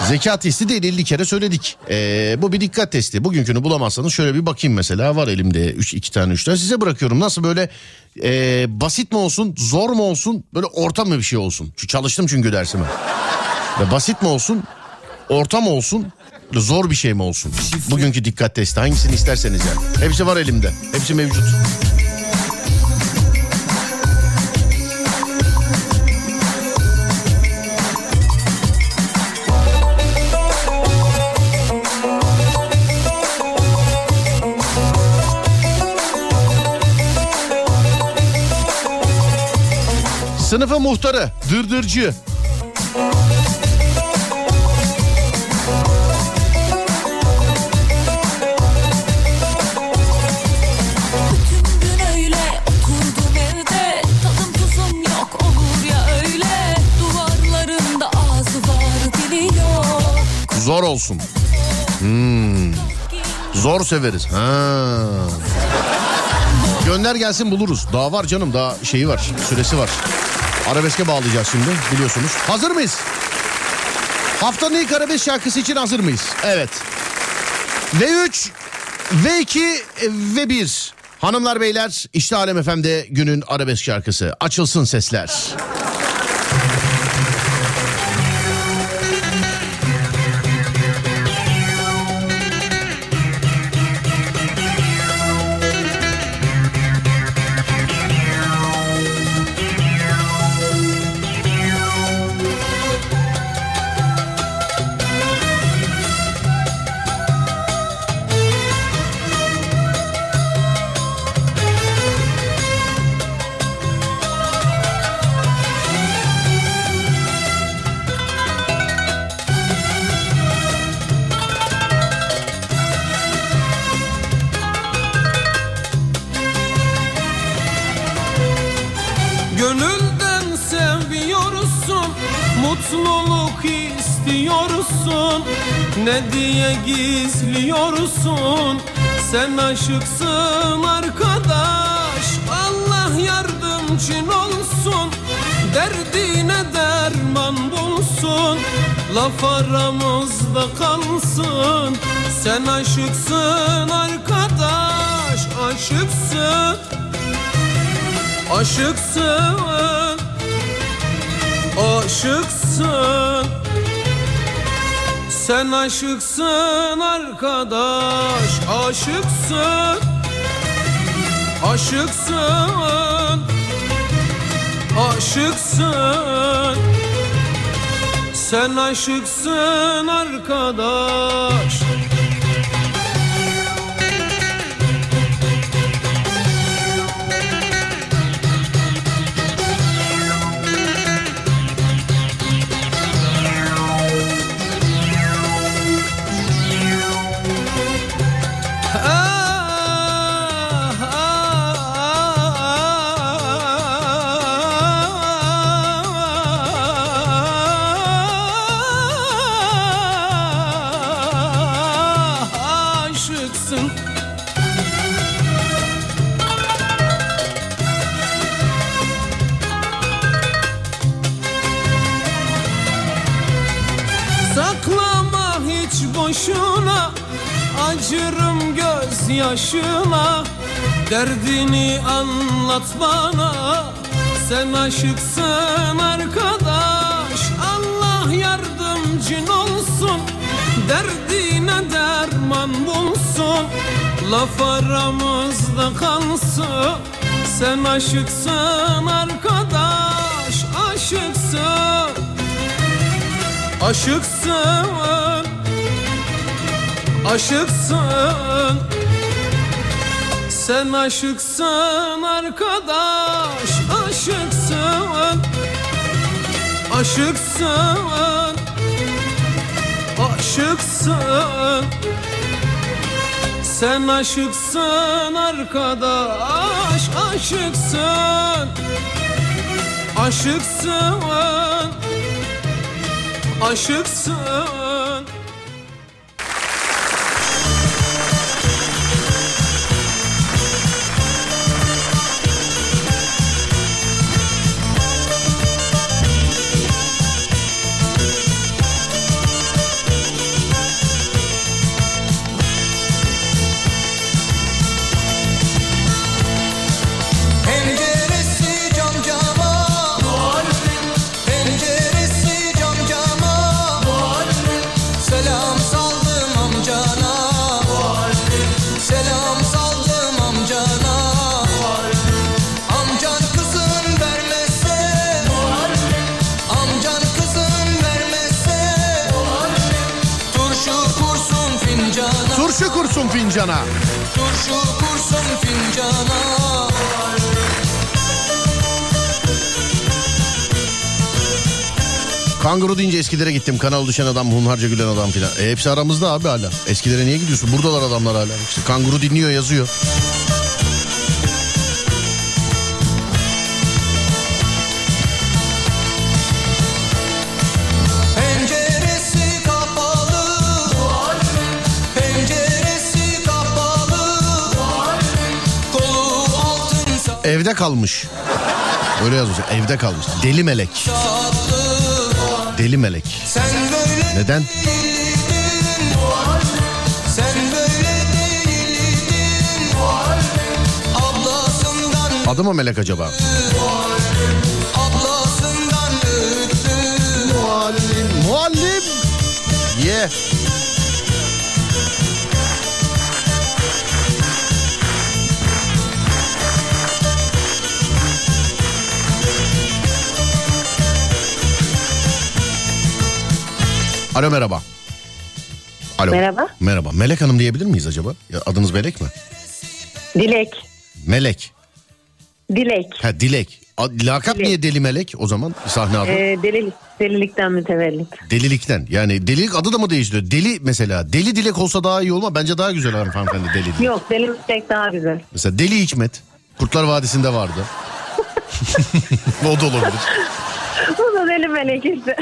Zeka testi değil 50 kere söyledik. Ee, bu bir dikkat testi. Bugünkünü bulamazsanız şöyle bir bakayım mesela. Var elimde 3 iki tane 3 tane. Size bırakıyorum. Nasıl böyle e, basit mi olsun, zor mu olsun, böyle orta mı bir şey olsun? Çalıştım çünkü dersime. Ve basit mi olsun, orta mı olsun, zor bir şey mi olsun? Bugünkü dikkat testi hangisini isterseniz yani. Hepsi var elimde. Hepsi mevcut. Var dili yok Zor olsun. Hmm. Zor severiz. Ha. Gönder gelsin buluruz. Daha var canım daha şeyi var süresi var. Arabeske bağlayacağız şimdi biliyorsunuz. Hazır mıyız? Haftanın ilk arabesk şarkısı için hazır mıyız? Evet. V3, V2 ve 1. Hanımlar beyler işte Alem FM'de günün arabesk şarkısı. Açılsın sesler. Sen aşıksın arkadaş Allah yardımcın olsun. Derdine derman bulsun Laf aramızda kalsın. Sen aşıksın arkadaş Aşıksın. Aşıksın Aşıksın Sen aşıksın arkadaş Aşıksın. Aşıksın Aşıksın. Sen aşıksın arkadaş gözyaşına Derdini anlat bana. Sen aşıksın arkadaş Allah yardımcın olsun. Derdine derman bulsun Laf aramızda kalsın. Sen aşıksın arkadaş Aşıksın. Aşıksın Aşıksın Sen aşıksın arkadaş Aşıksın Aşıksın Aşıksın Sen aşıksın arkadaş Aşıksın Aşıksın Aşıksın Kanguru deyince eskilere gittim. Kanal düşen adam, hunharca gülen adam filan. E, hepsi aramızda abi hala. Eskilere niye gidiyorsun? Buradalar adamlar hala. İşte kanguru dinliyor yazıyor. Evde kalmış. Öyle yazmış. Evde kalmış. Deli melek. Deli melek. Neden? Adı mı melek acaba? Muallim. Muallim. Ye. Alo merhaba. Alo. Merhaba. Merhaba. Melek Hanım diyebilir miyiz acaba? Ya adınız Melek mi? Dilek. Melek. Dilek. Ha Dilek. A- Lakap Dilek. niye Deli Melek o zaman sahne adı? Ee, delilik, delilikten mütevellit. Delilikten. Yani delilik adı da mı değiştiriyor? Deli mesela. Deli Dilek olsa daha iyi olma. Bence daha güzel hanımefendi Deli Dilek. Yok delilik daha güzel. Mesela Deli Hikmet. Kurtlar Vadisi'nde vardı. o da olabilir. Bu da deli melek işte.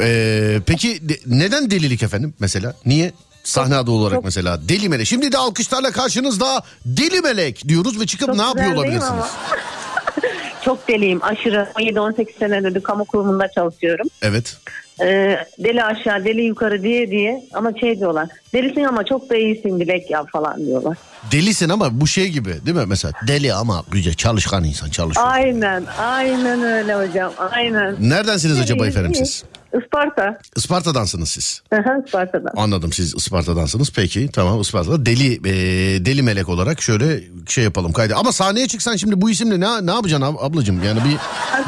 Ee, peki de- neden delilik efendim mesela? Niye? Sahne adı olarak çok- mesela Deli Melek. Şimdi de alkışlarla karşınızda Deli Melek diyoruz ve çıkıp Çok ne yapıyor olabilirsiniz? Çok deliyim aşırı. 17-18 senedir kamu kurumunda çalışıyorum. Evet. Ee, deli aşağı deli yukarı diye diye ama şey diyorlar. Delisin ama çok da iyisin Dilek ya falan diyorlar. Delisin ama bu şey gibi değil mi? Mesela deli ama güzel çalışkan insan çalışıyor. Aynen aynen öyle hocam aynen. Neredensiniz acaba Deliyiz, efendim iyiyiz. siz? Isparta. Isparta'dansınız siz. Aha, Isparta'dan. Anladım siz Isparta'dansınız. Peki tamam Isparta'da deli e, deli melek olarak şöyle şey yapalım kaydı. Ama sahneye çıksan şimdi bu isimle ne ne yapacaksın ab- ablacığım? Yani bir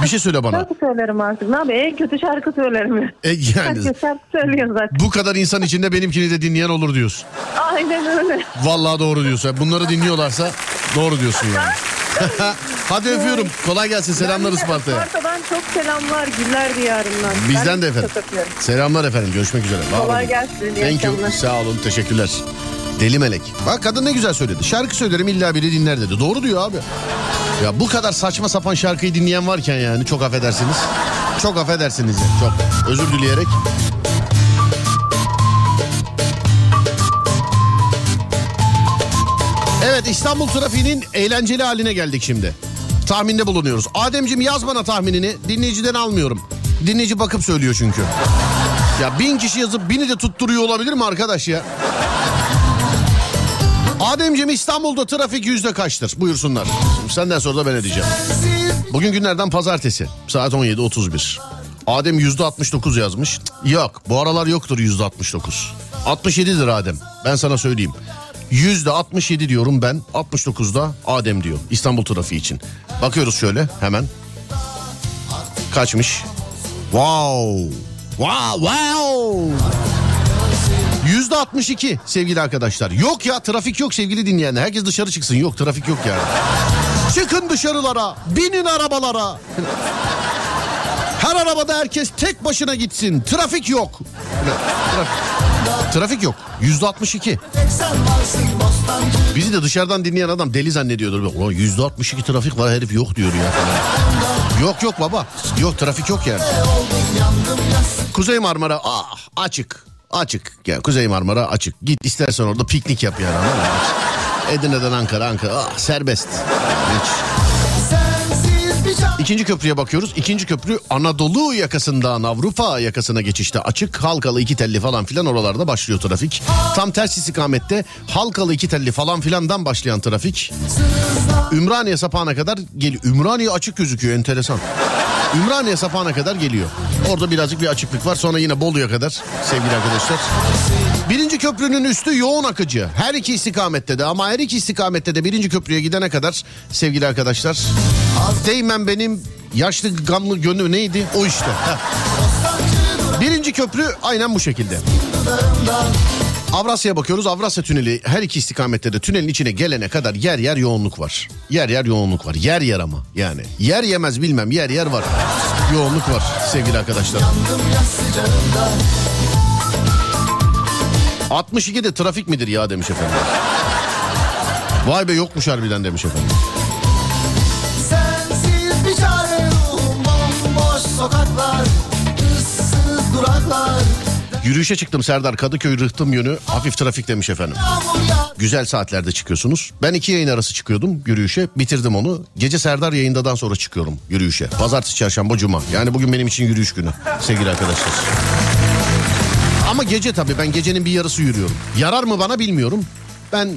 bir şey söyle bana. Şarkı söylerim artık. Ne yapayım? En kötü şarkı söylerim. E, yani Herkes şarkı söylüyor zaten. bu kadar insan içinde benimkini de dinleyen olur diyorsun. Aynen öyle. Vallahi doğru diyorsun. Bunları dinliyorlarsa doğru diyorsun yani. Hadi öpüyorum. Kolay gelsin. Selamlar Ben Isparta'ya. Isparta'dan çok selamlar. Güller diyarından. Bizden Ben de efendim. Selamlar efendim. Görüşmek üzere. Kolay gelsin, Thank you. Sağ olun. Teşekkürler. Deli melek. Bak kadın ne güzel söyledi. Şarkı söylerim illa biri dinler dedi. Doğru diyor abi. Ya bu kadar saçma sapan şarkıyı dinleyen varken yani çok affedersiniz. Çok affedersiniz yani çok. Özür dileyerek. Evet İstanbul trafiğinin eğlenceli haline geldik şimdi. Tahminde bulunuyoruz. Ademcim yaz bana tahminini. Dinleyiciden almıyorum. Dinleyici bakıp söylüyor çünkü. Ya bin kişi yazıp bini de tutturuyor olabilir mi arkadaş ya? Ademciğim İstanbul'da trafik yüzde kaçtır? Buyursunlar. Şimdi senden sonra da ben edeceğim. Bugün günlerden pazartesi. Saat 17.31. Adem yüzde 69 yazmış. Yok bu aralar yoktur yüzde 69. 67'dir Adem. Ben sana söyleyeyim. Yüzde 67 diyorum ben. 69'da Adem diyor. İstanbul trafiği için. Bakıyoruz şöyle hemen. Kaçmış? Wow. Wow wow. Yüzde 62 sevgili arkadaşlar. Yok ya trafik yok sevgili dinleyenler. Herkes dışarı çıksın. Yok trafik yok yani. Çıkın dışarılara. Binin arabalara. Her arabada herkes tek başına gitsin. Trafik yok. Trafik, yok. Yüzde 62. Bizi de dışarıdan dinleyen adam deli zannediyordur. Ulan yüzde 62 trafik var herif yok diyor ya. Yok yok baba. Yok trafik yok yani. Kuzey Marmara ah açık. Açık. Yani Kuzey Marmara açık. Git istersen orada piknik yap yani. Edirne'den Ankara, Ankara ah serbest. Hiç. İkinci köprüye bakıyoruz. İkinci köprü Anadolu yakasından Avrupa yakasına geçişte açık. Halkalı iki telli falan filan oralarda başlıyor trafik. Tam ters istikamette Halkalı iki telli falan filandan başlayan trafik. Ümraniye sapağına kadar geliyor. Ümraniye açık gözüküyor enteresan. Ümraniye sapağına kadar geliyor. Orada birazcık bir açıklık var. Sonra yine Bolu'ya kadar sevgili arkadaşlar. Birinci köprünün üstü yoğun akıcı. Her iki istikamette de ama her iki istikamette de birinci köprüye gidene kadar sevgili arkadaşlar. Değmen benim yaşlı gamlı gönlü neydi? O işte. Birinci köprü aynen bu şekilde. Avrasya'ya bakıyoruz. Avrasya Tüneli her iki istikamette de tünelin içine gelene kadar yer yer yoğunluk var. Yer yer yoğunluk var. Yer yer ama yani. Yer yemez bilmem yer yer var. Yoğunluk var sevgili arkadaşlar. 62'de trafik midir ya demiş efendim. Vay be yokmuş harbiden demiş efendim. Sokaklar ıssız duraklar Yürüyüşe çıktım Serdar Kadıköy Rıhtım yönü hafif trafik demiş efendim. Güzel saatlerde çıkıyorsunuz. Ben iki yayın arası çıkıyordum yürüyüşe. Bitirdim onu. Gece Serdar yayındadan sonra çıkıyorum yürüyüşe. Pazartesi, çarşamba, cuma. Yani bugün benim için yürüyüş günü sevgili arkadaşlar. Ama gece tabii ben gecenin bir yarısı yürüyorum. Yarar mı bana bilmiyorum. Ben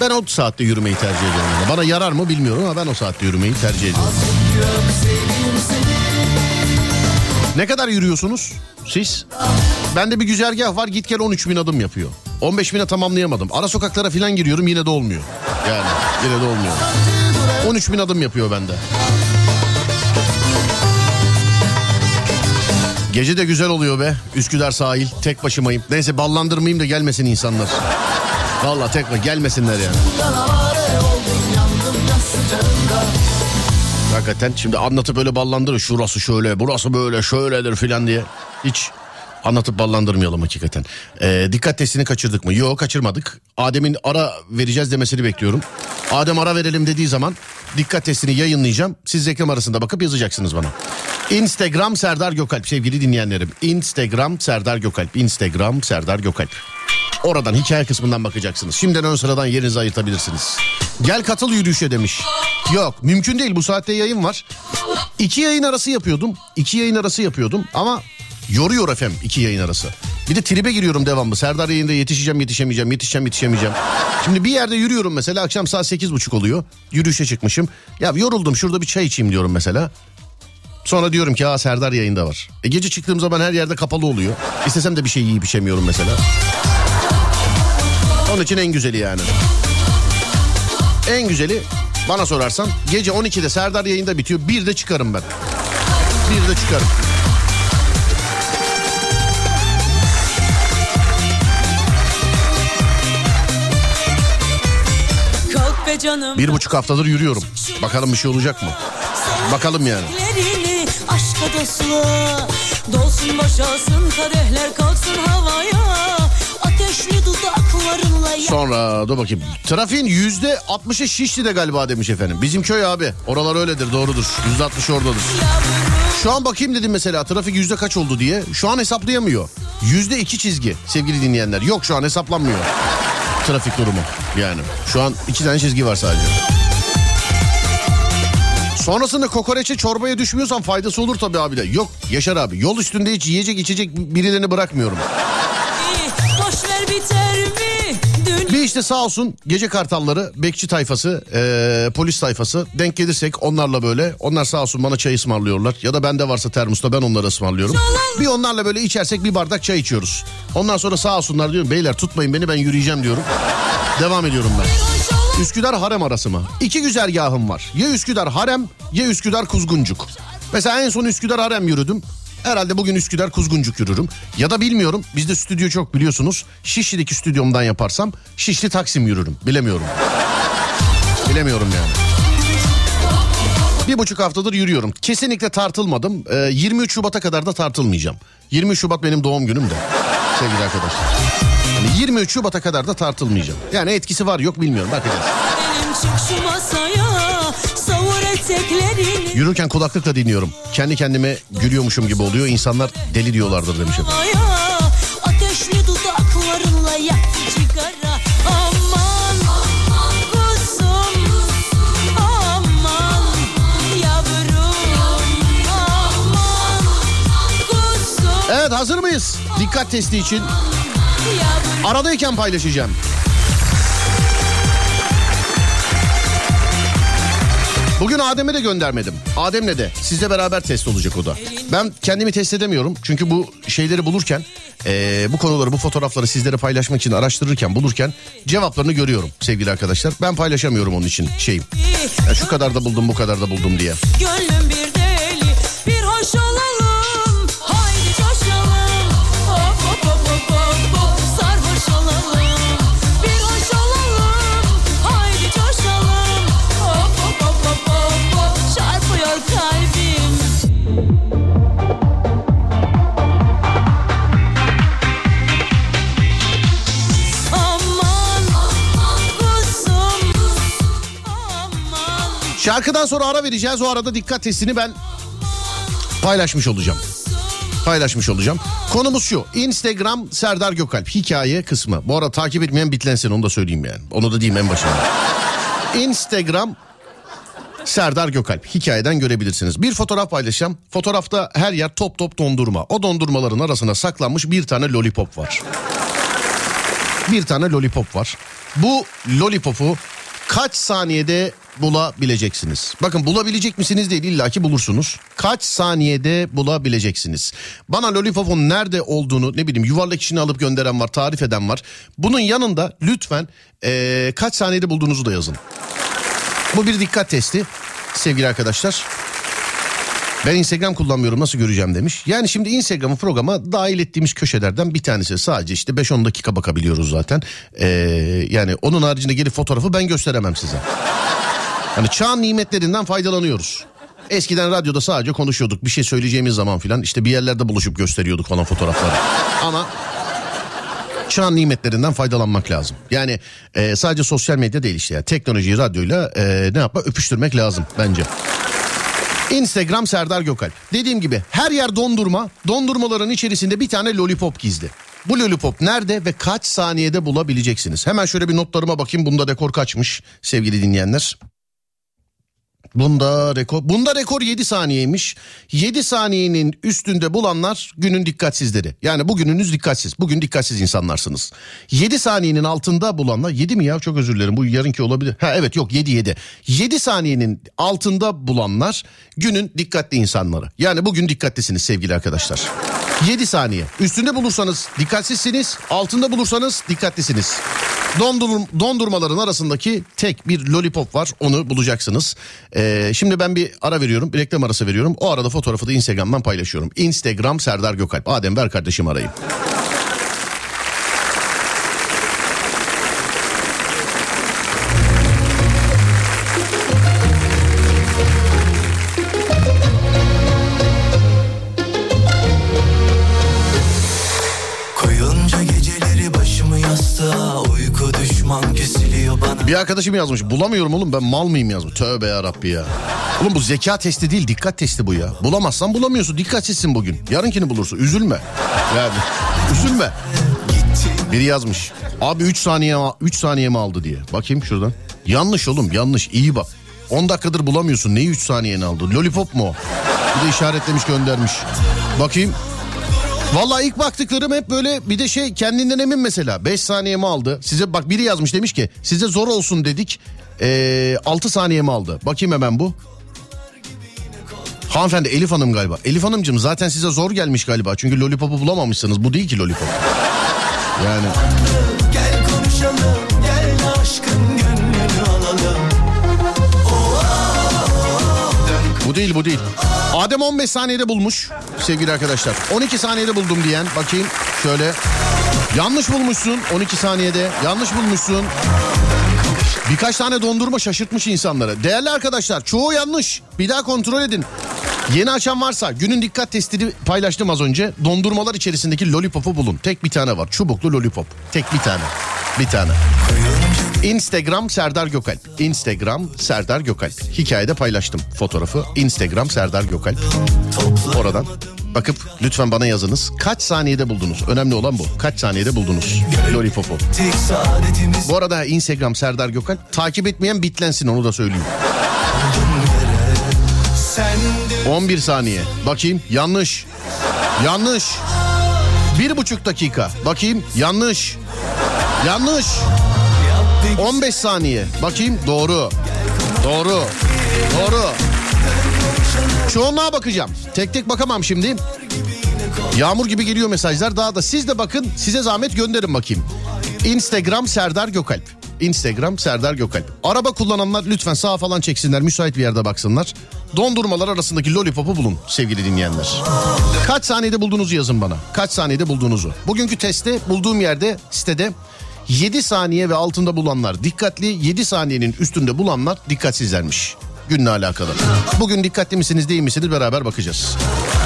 ben o saatte yürümeyi tercih ediyorum. Bana yarar mı bilmiyorum ama ben o saatte yürümeyi tercih ediyorum. Ne kadar yürüyorsunuz siz? Bende bir güzergah var git gel 13 bin adım yapıyor. 15 bine tamamlayamadım. Ara sokaklara falan giriyorum yine de olmuyor. Yani yine de olmuyor. 13 bin adım yapıyor bende. Gece de güzel oluyor be. Üsküdar sahil. Tek başımayım. Neyse ballandırmayayım da gelmesin insanlar. Vallahi tek başıma gelmesinler yani. Hakikaten şimdi anlatıp böyle ballandırır. Şurası şöyle, burası böyle, şöyledir filan diye. Hiç anlatıp ballandırmayalım hakikaten. Ee, dikkat testini kaçırdık mı? Yok kaçırmadık. Adem'in ara vereceğiz demesini bekliyorum. Adem ara verelim dediği zaman dikkat testini yayınlayacağım. Siz reklam arasında bakıp yazacaksınız bana. Instagram Serdar Gökalp sevgili dinleyenlerim. Instagram Serdar Gökalp. Instagram Serdar Gökalp. Oradan hikaye kısmından bakacaksınız. Şimdiden ön sıradan yerinizi ayırtabilirsiniz. Gel katıl yürüyüşe demiş. Yok mümkün değil bu saatte yayın var. İki yayın arası yapıyordum. İki yayın arası yapıyordum ama yoruyor efendim iki yayın arası. Bir de tribe giriyorum devamlı. Serdar yayında yetişeceğim yetişemeyeceğim yetişeceğim yetişemeyeceğim. Şimdi bir yerde yürüyorum mesela akşam saat sekiz buçuk oluyor. Yürüyüşe çıkmışım. Ya yoruldum şurada bir çay içeyim diyorum mesela. Sonra diyorum ki aa Serdar yayında var. E gece çıktığım zaman her yerde kapalı oluyor. İstesem de bir şey yiyip içemiyorum mesela. Onun için en güzeli yani. En güzeli bana sorarsan gece 12'de Serdar yayında bitiyor. Bir de çıkarım ben. Bir de çıkarım. Bir buçuk haftadır yürüyorum. Bakalım bir şey olacak mı? Bakalım yani. Dostluğa Dolsun boşalsın kadehler kalksın havaya Ateşli dudaklarınla Sonra dur bakayım. Trafiğin yüzde 60'ı Şişli'de galiba demiş efendim. Bizim köy abi. Oralar öyledir doğrudur. Yüzde 60 oradadır. Şu an bakayım dedim mesela trafik yüzde kaç oldu diye. Şu an hesaplayamıyor. Yüzde iki çizgi sevgili dinleyenler. Yok şu an hesaplanmıyor. Trafik durumu yani. Şu an iki tane çizgi var sadece. Sonrasında kokoreçe çorbaya düşmüyorsan faydası olur tabii abi de. Yok Yaşar abi yol üstünde hiç yiyecek içecek birilerini bırakmıyorum. Bir işte sağ olsun gece kartalları, bekçi tayfası, eee, polis tayfası denk gelirsek onlarla böyle onlar sağ olsun bana çay ısmarlıyorlar. Ya da bende varsa termosta ben onlara ısmarlıyorum. Bir onlarla böyle içersek bir bardak çay içiyoruz. Ondan sonra sağ olsunlar diyorum beyler tutmayın beni ben yürüyeceğim diyorum. Devam ediyorum ben. Üsküdar Harem arası mı? İki güzergahım var. Ya Üsküdar Harem ya Üsküdar Kuzguncuk. Mesela en son Üsküdar Harem yürüdüm. Herhalde bugün Üsküdar Kuzguncuk yürürüm. Ya da bilmiyorum. Bizde stüdyo çok biliyorsunuz. Şişli'deki stüdyomdan yaparsam Şişli Taksim yürürüm. Bilemiyorum. Bilemiyorum yani. Bir buçuk haftadır yürüyorum. Kesinlikle tartılmadım. Ee, 23 Şubat'a kadar da tartılmayacağım. 23 Şubat benim doğum günüm de. Sevgili arkadaşlar. Yani 23 Şubat'a kadar da tartılmayacağım. Yani etkisi var yok bilmiyorum. Bakacağız. Yürürken kulaklıkla dinliyorum. Kendi kendime gülüyormuşum gibi oluyor. İnsanlar deli diyorlardır demiş efendim. havaya Evet hazır mıyız? Dikkat testi için. Aradayken paylaşacağım. Bugün Adem'e de göndermedim. Adem'le de sizle beraber test olacak o da. Ben kendimi test edemiyorum. Çünkü bu şeyleri bulurken, eee, bu konuları, bu fotoğrafları sizlere paylaşmak için araştırırken, bulurken cevaplarını görüyorum sevgili arkadaşlar. Ben paylaşamıyorum onun için şeyim. Ya şu kadar da buldum, bu kadar da buldum diye. Gönlüm Şarkıdan sonra ara vereceğiz. O arada dikkat testini ben paylaşmış olacağım. Paylaşmış olacağım. Konumuz şu. Instagram Serdar Gökalp hikaye kısmı. Bu arada takip etmeyen bitlensin onu da söyleyeyim yani. Onu da diyeyim en başında. Instagram Serdar Gökalp hikayeden görebilirsiniz. Bir fotoğraf paylaşacağım. Fotoğrafta her yer top top dondurma. O dondurmaların arasına saklanmış bir tane lollipop var. Bir tane lollipop var. Bu lollipopu kaç saniyede bulabileceksiniz? Bakın bulabilecek misiniz değil illaki bulursunuz. Kaç saniyede bulabileceksiniz? Bana lollipopun nerede olduğunu ne bileyim yuvarlak içine alıp gönderen var tarif eden var. Bunun yanında lütfen eee, kaç saniyede bulduğunuzu da yazın. Bu bir dikkat testi sevgili arkadaşlar. Ben Instagram kullanmıyorum nasıl göreceğim demiş. Yani şimdi Instagram'ı programa dahil ettiğimiz köşelerden bir tanesi. Sadece işte 5-10 dakika bakabiliyoruz zaten. Ee, yani onun haricinde gelip fotoğrafı ben gösteremem size. Yani çağın nimetlerinden faydalanıyoruz. Eskiden radyoda sadece konuşuyorduk. Bir şey söyleyeceğimiz zaman filan işte bir yerlerde buluşup gösteriyorduk falan fotoğrafları. Ama çağın nimetlerinden faydalanmak lazım. Yani e, sadece sosyal medya değil işte. Yani teknolojiyi radyoyla e, ne yapma öpüştürmek lazım bence. Instagram Serdar Gökalp. Dediğim gibi her yer dondurma. Dondurmaların içerisinde bir tane lollipop gizli. Bu lollipop nerede ve kaç saniyede bulabileceksiniz? Hemen şöyle bir notlarıma bakayım. Bunda rekor kaçmış sevgili dinleyenler. Bunda rekor bunda rekor 7 saniyeymiş. 7 saniyenin üstünde bulanlar günün dikkatsizleri. Yani bugününüz dikkatsiz. Bugün dikkatsiz insanlarsınız. 7 saniyenin altında bulanlar 7 mi ya çok özür dilerim. Bu yarınki olabilir. Ha evet yok 7 7. 7 saniyenin altında bulanlar günün dikkatli insanları. Yani bugün dikkatlisiniz sevgili arkadaşlar. 7 saniye. Üstünde bulursanız dikkatsizsiniz. Altında bulursanız dikkatlisiniz. Dondurum, dondurmaların arasındaki tek bir lollipop var. Onu bulacaksınız. Ee, şimdi ben bir ara veriyorum. Bir reklam arası veriyorum. O arada fotoğrafı da Instagram'dan paylaşıyorum. Instagram Serdar Gökalp. Adem ver kardeşim arayayım. Bir arkadaşım yazmış. Bulamıyorum oğlum ben mal mıyım yazmış. Tövbe ya Rabbi ya. Oğlum bu zeka testi değil dikkat testi bu ya. Bulamazsan bulamıyorsun. Dikkatsizsin bugün. Yarınkini bulursun. Üzülme. Yani üzülme. Biri yazmış. Abi 3 saniye 3 saniye mi aldı diye. Bakayım şuradan. Yanlış oğlum yanlış. İyi bak. 10 dakikadır bulamıyorsun. Neyi 3 saniyeni aldı? Lollipop mu o? Bir de işaretlemiş göndermiş. Bakayım. Vallahi ilk baktıklarım hep böyle bir de şey kendinden emin mesela. 5 saniye mi aldı? Size bak biri yazmış demiş ki size zor olsun dedik. Ee, 6 saniye mi aldı? Bakayım hemen bu. Hanımefendi Elif Hanım galiba. Elif Hanımcığım zaten size zor gelmiş galiba. Çünkü lollipop'u bulamamışsınız. Bu değil ki lollipop. Yani Gel konuşalım Gel aşkın gönlünü alalım bu değil bu değil. Adem 15 saniyede bulmuş sevgili arkadaşlar. 12 saniyede buldum diyen bakayım şöyle. Yanlış bulmuşsun 12 saniyede. Yanlış bulmuşsun. Birkaç tane dondurma şaşırtmış insanları. Değerli arkadaşlar çoğu yanlış. Bir daha kontrol edin. Yeni açan varsa günün dikkat testini paylaştım az önce. Dondurmalar içerisindeki lollipop'u bulun. Tek bir tane var. Çubuklu lollipop. Tek bir tane. Bir tane. Instagram Serdar Gökalp. Instagram Serdar Gökalp. Hikayede paylaştım fotoğrafı. Instagram Serdar Gökalp. Oradan bakıp lütfen bana yazınız. Kaç saniyede buldunuz? Önemli olan bu. Kaç saniyede buldunuz? Lollipop'u. Bu arada Instagram Serdar Gökalp. Takip etmeyen bitlensin onu da söyleyeyim. sende 11 saniye. Bakayım yanlış. Yanlış. Bir buçuk dakika. Bakayım yanlış. Yanlış. 15 saniye. Bakayım doğru. Doğru. Doğru. Çoğunluğa bakacağım. Tek tek bakamam şimdi. Yağmur gibi geliyor mesajlar. Daha da siz de bakın. Size zahmet gönderin bakayım. Instagram Serdar Gökalp. Instagram Serdar Gökalp. Araba kullananlar lütfen sağa falan çeksinler. Müsait bir yerde baksınlar. Dondurmalar arasındaki lollipop'u bulun sevgili dinleyenler. Kaç saniyede bulduğunuzu yazın bana. Kaç saniyede bulduğunuzu. Bugünkü testte bulduğum yerde sitede 7 saniye ve altında bulanlar dikkatli, 7 saniyenin üstünde bulanlar dikkatsizlermiş. Günle alakalı. Bugün dikkatli misiniz değil misiniz beraber bakacağız.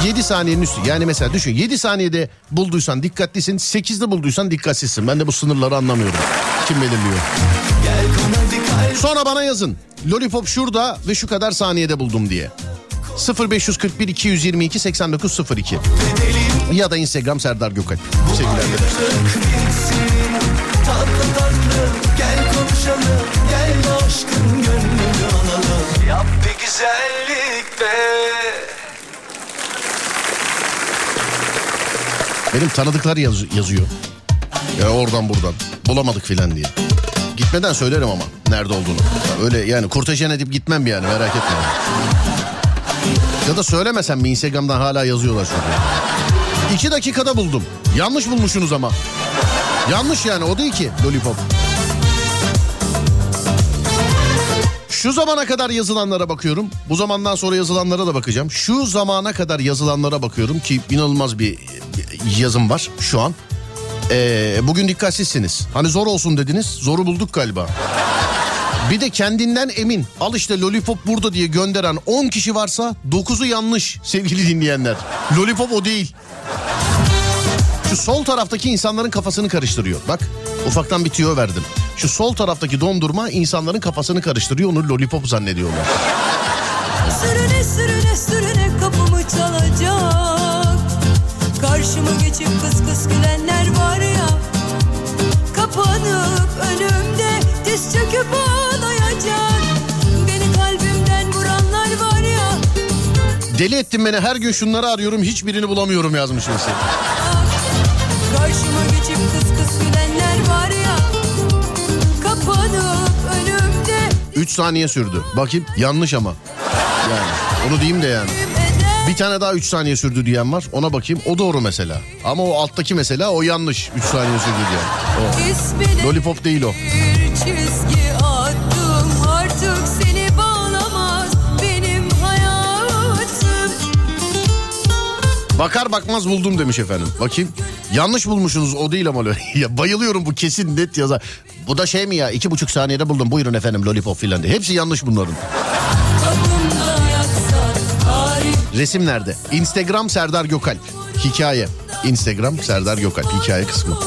7 saniyenin üstü yani mesela düşün 7 saniyede bulduysan dikkatlisin 8'de bulduysan dikkatsizsin. Ben de bu sınırları anlamıyorum. Kim belirliyor? Sonra bana yazın. Lollipop şurada ve şu kadar saniyede buldum diye. 0541 222 8902 ya da Instagram Serdar Gökalp. Sevgili. Tatlı tatlı gel konuşalım Gel aşkın gönlünü alalım Yap bir güzellik be Benim tanıdıklar yaz- yazıyor. Ya oradan buradan. Bulamadık filan diye. Gitmeden söylerim ama nerede olduğunu. Öyle yani kurtajen edip gitmem yani merak etme. Ya da söylemesem mi Instagram'dan hala yazıyorlar şurada. İki dakikada buldum. Yanlış bulmuşsunuz ama. Yanlış yani o değil ki Lollipop. Şu zamana kadar yazılanlara bakıyorum. Bu zamandan sonra yazılanlara da bakacağım. Şu zamana kadar yazılanlara bakıyorum ki inanılmaz bir yazım var şu an. Ee, bugün dikkatsizsiniz. Hani zor olsun dediniz. Zoru bulduk galiba. Bir de kendinden emin. Al işte Lollipop burada diye gönderen 10 kişi varsa 9'u yanlış sevgili dinleyenler. Lollipop o değil. Şu sol taraftaki insanların kafasını karıştırıyor. Bak ufaktan bir tüyo verdim. Şu sol taraftaki dondurma insanların kafasını karıştırıyor. Onu lollipop zannediyorlar. Sürüne sürüne sürüne kapımı çalacak Karşıma geçip kıs kıs gülenler var ya Kapanıp önümde diz çöküp ağlayacak Beni kalbimden vuranlar var ya Deli ettin beni her gün şunları arıyorum hiçbirini bulamıyorum yazmış mesela. Karşıma geçip kıs kıs gülenler var ya Kapanıp önümde 3 saniye sürdü. Bakayım yanlış ama. Yani onu diyeyim de yani. Bir tane daha 3 saniye sürdü diyen var. Ona bakayım. O doğru mesela. Ama o alttaki mesela o yanlış. 3 saniye sürdü diyen. O. Lollipop değil o. Bir çizgi attım artık seni bağlamaz benim hayatım Bakar bakmaz buldum demiş efendim. Bakayım. Yanlış bulmuşsunuz o değil ama. ya bayılıyorum bu kesin net yazar. Bu da şey mi ya iki buçuk saniyede buldum buyurun efendim lollipop filan diye. Hepsi yanlış bunların. Resim nerede? Instagram Serdar Gökalp. Hikaye. Instagram Serdar Gökalp. Hikaye kısmı.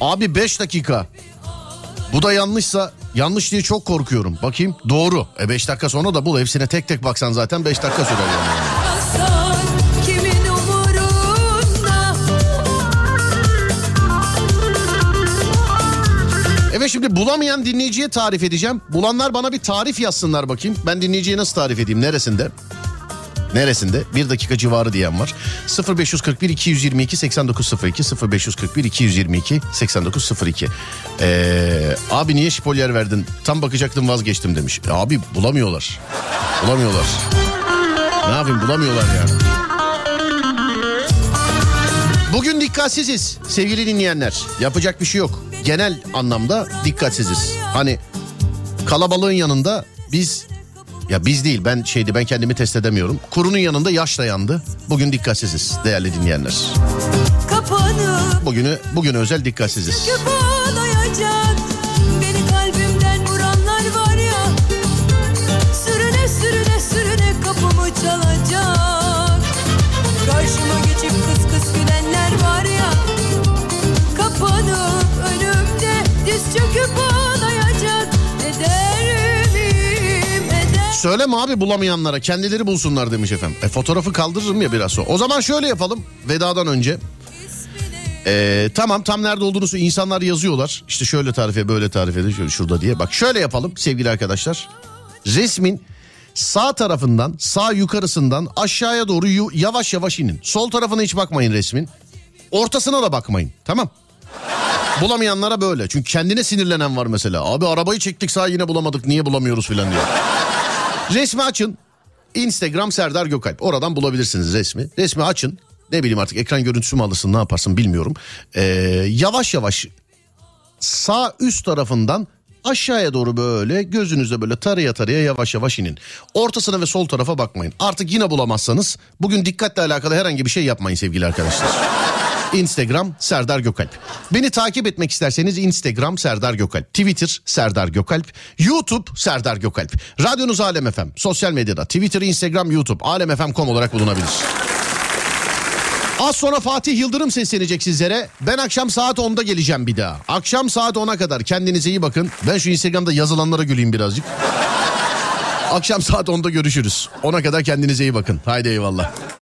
Abi 5 dakika. Bu da yanlışsa yanlış diye çok korkuyorum. Bakayım doğru. E 5 dakika sonra da bul. Hepsine tek tek baksan zaten 5 dakika sürer yani. Evet şimdi bulamayan dinleyiciye tarif edeceğim. Bulanlar bana bir tarif yazsınlar bakayım. Ben dinleyiciye nasıl tarif edeyim? Neresinde? Neresinde? Bir dakika civarı diyen var. 0541 222 8902 0541 222 8902 ee, Abi niye şipolyer verdin? Tam bakacaktım vazgeçtim demiş. E, abi bulamıyorlar. Bulamıyorlar. Ne yapayım bulamıyorlar yani. Bugün dikkatsiziz sevgili dinleyenler. Yapacak bir şey yok. Genel anlamda dikkatsiziz. Hani kalabalığın yanında biz ya biz değil ben şeydi ben kendimi test edemiyorum. Kurunun yanında yaş da yandı. Bugün dikkatsiziz değerli dinleyenler. Bugünü bugün özel dikkatsiziz. Çöküp Söyleme abi bulamayanlara kendileri bulsunlar demiş efendim. E fotoğrafı kaldırırım ya biraz sonra. O zaman şöyle yapalım vedadan önce. Ee, tamam tam nerede olduğunu söyle- insanlar yazıyorlar. İşte şöyle tarife böyle tarife şöyle şurada diye. Bak şöyle yapalım sevgili arkadaşlar. Resmin sağ tarafından sağ yukarısından aşağıya doğru yu- yavaş yavaş inin. Sol tarafına hiç bakmayın resmin. Ortasına da bakmayın tamam. Bulamayanlara böyle. Çünkü kendine sinirlenen var mesela. Abi arabayı çektik sağ yine bulamadık niye bulamıyoruz filan diyor. Resmi açın. Instagram Serdar Gökalp. Oradan bulabilirsiniz resmi. Resmi açın. Ne bileyim artık ekran görüntüsü mü alırsın ne yaparsın bilmiyorum. Ee, yavaş yavaş sağ üst tarafından aşağıya doğru böyle gözünüzde böyle taraya taraya yavaş yavaş inin. Ortasına ve sol tarafa bakmayın. Artık yine bulamazsanız bugün dikkatle alakalı herhangi bir şey yapmayın sevgili arkadaşlar. Instagram Serdar Gökalp. Beni takip etmek isterseniz Instagram Serdar Gökalp. Twitter Serdar Gökalp. YouTube Serdar Gökalp. Radyonuz Alem FM. Sosyal medyada Twitter, Instagram, YouTube alemfm.com olarak bulunabilir. Az sonra Fatih Yıldırım seslenecek sizlere. Ben akşam saat 10'da geleceğim bir daha. Akşam saat 10'a kadar kendinize iyi bakın. Ben şu Instagram'da yazılanlara güleyim birazcık. Akşam saat 10'da görüşürüz. Ona kadar kendinize iyi bakın. Haydi eyvallah.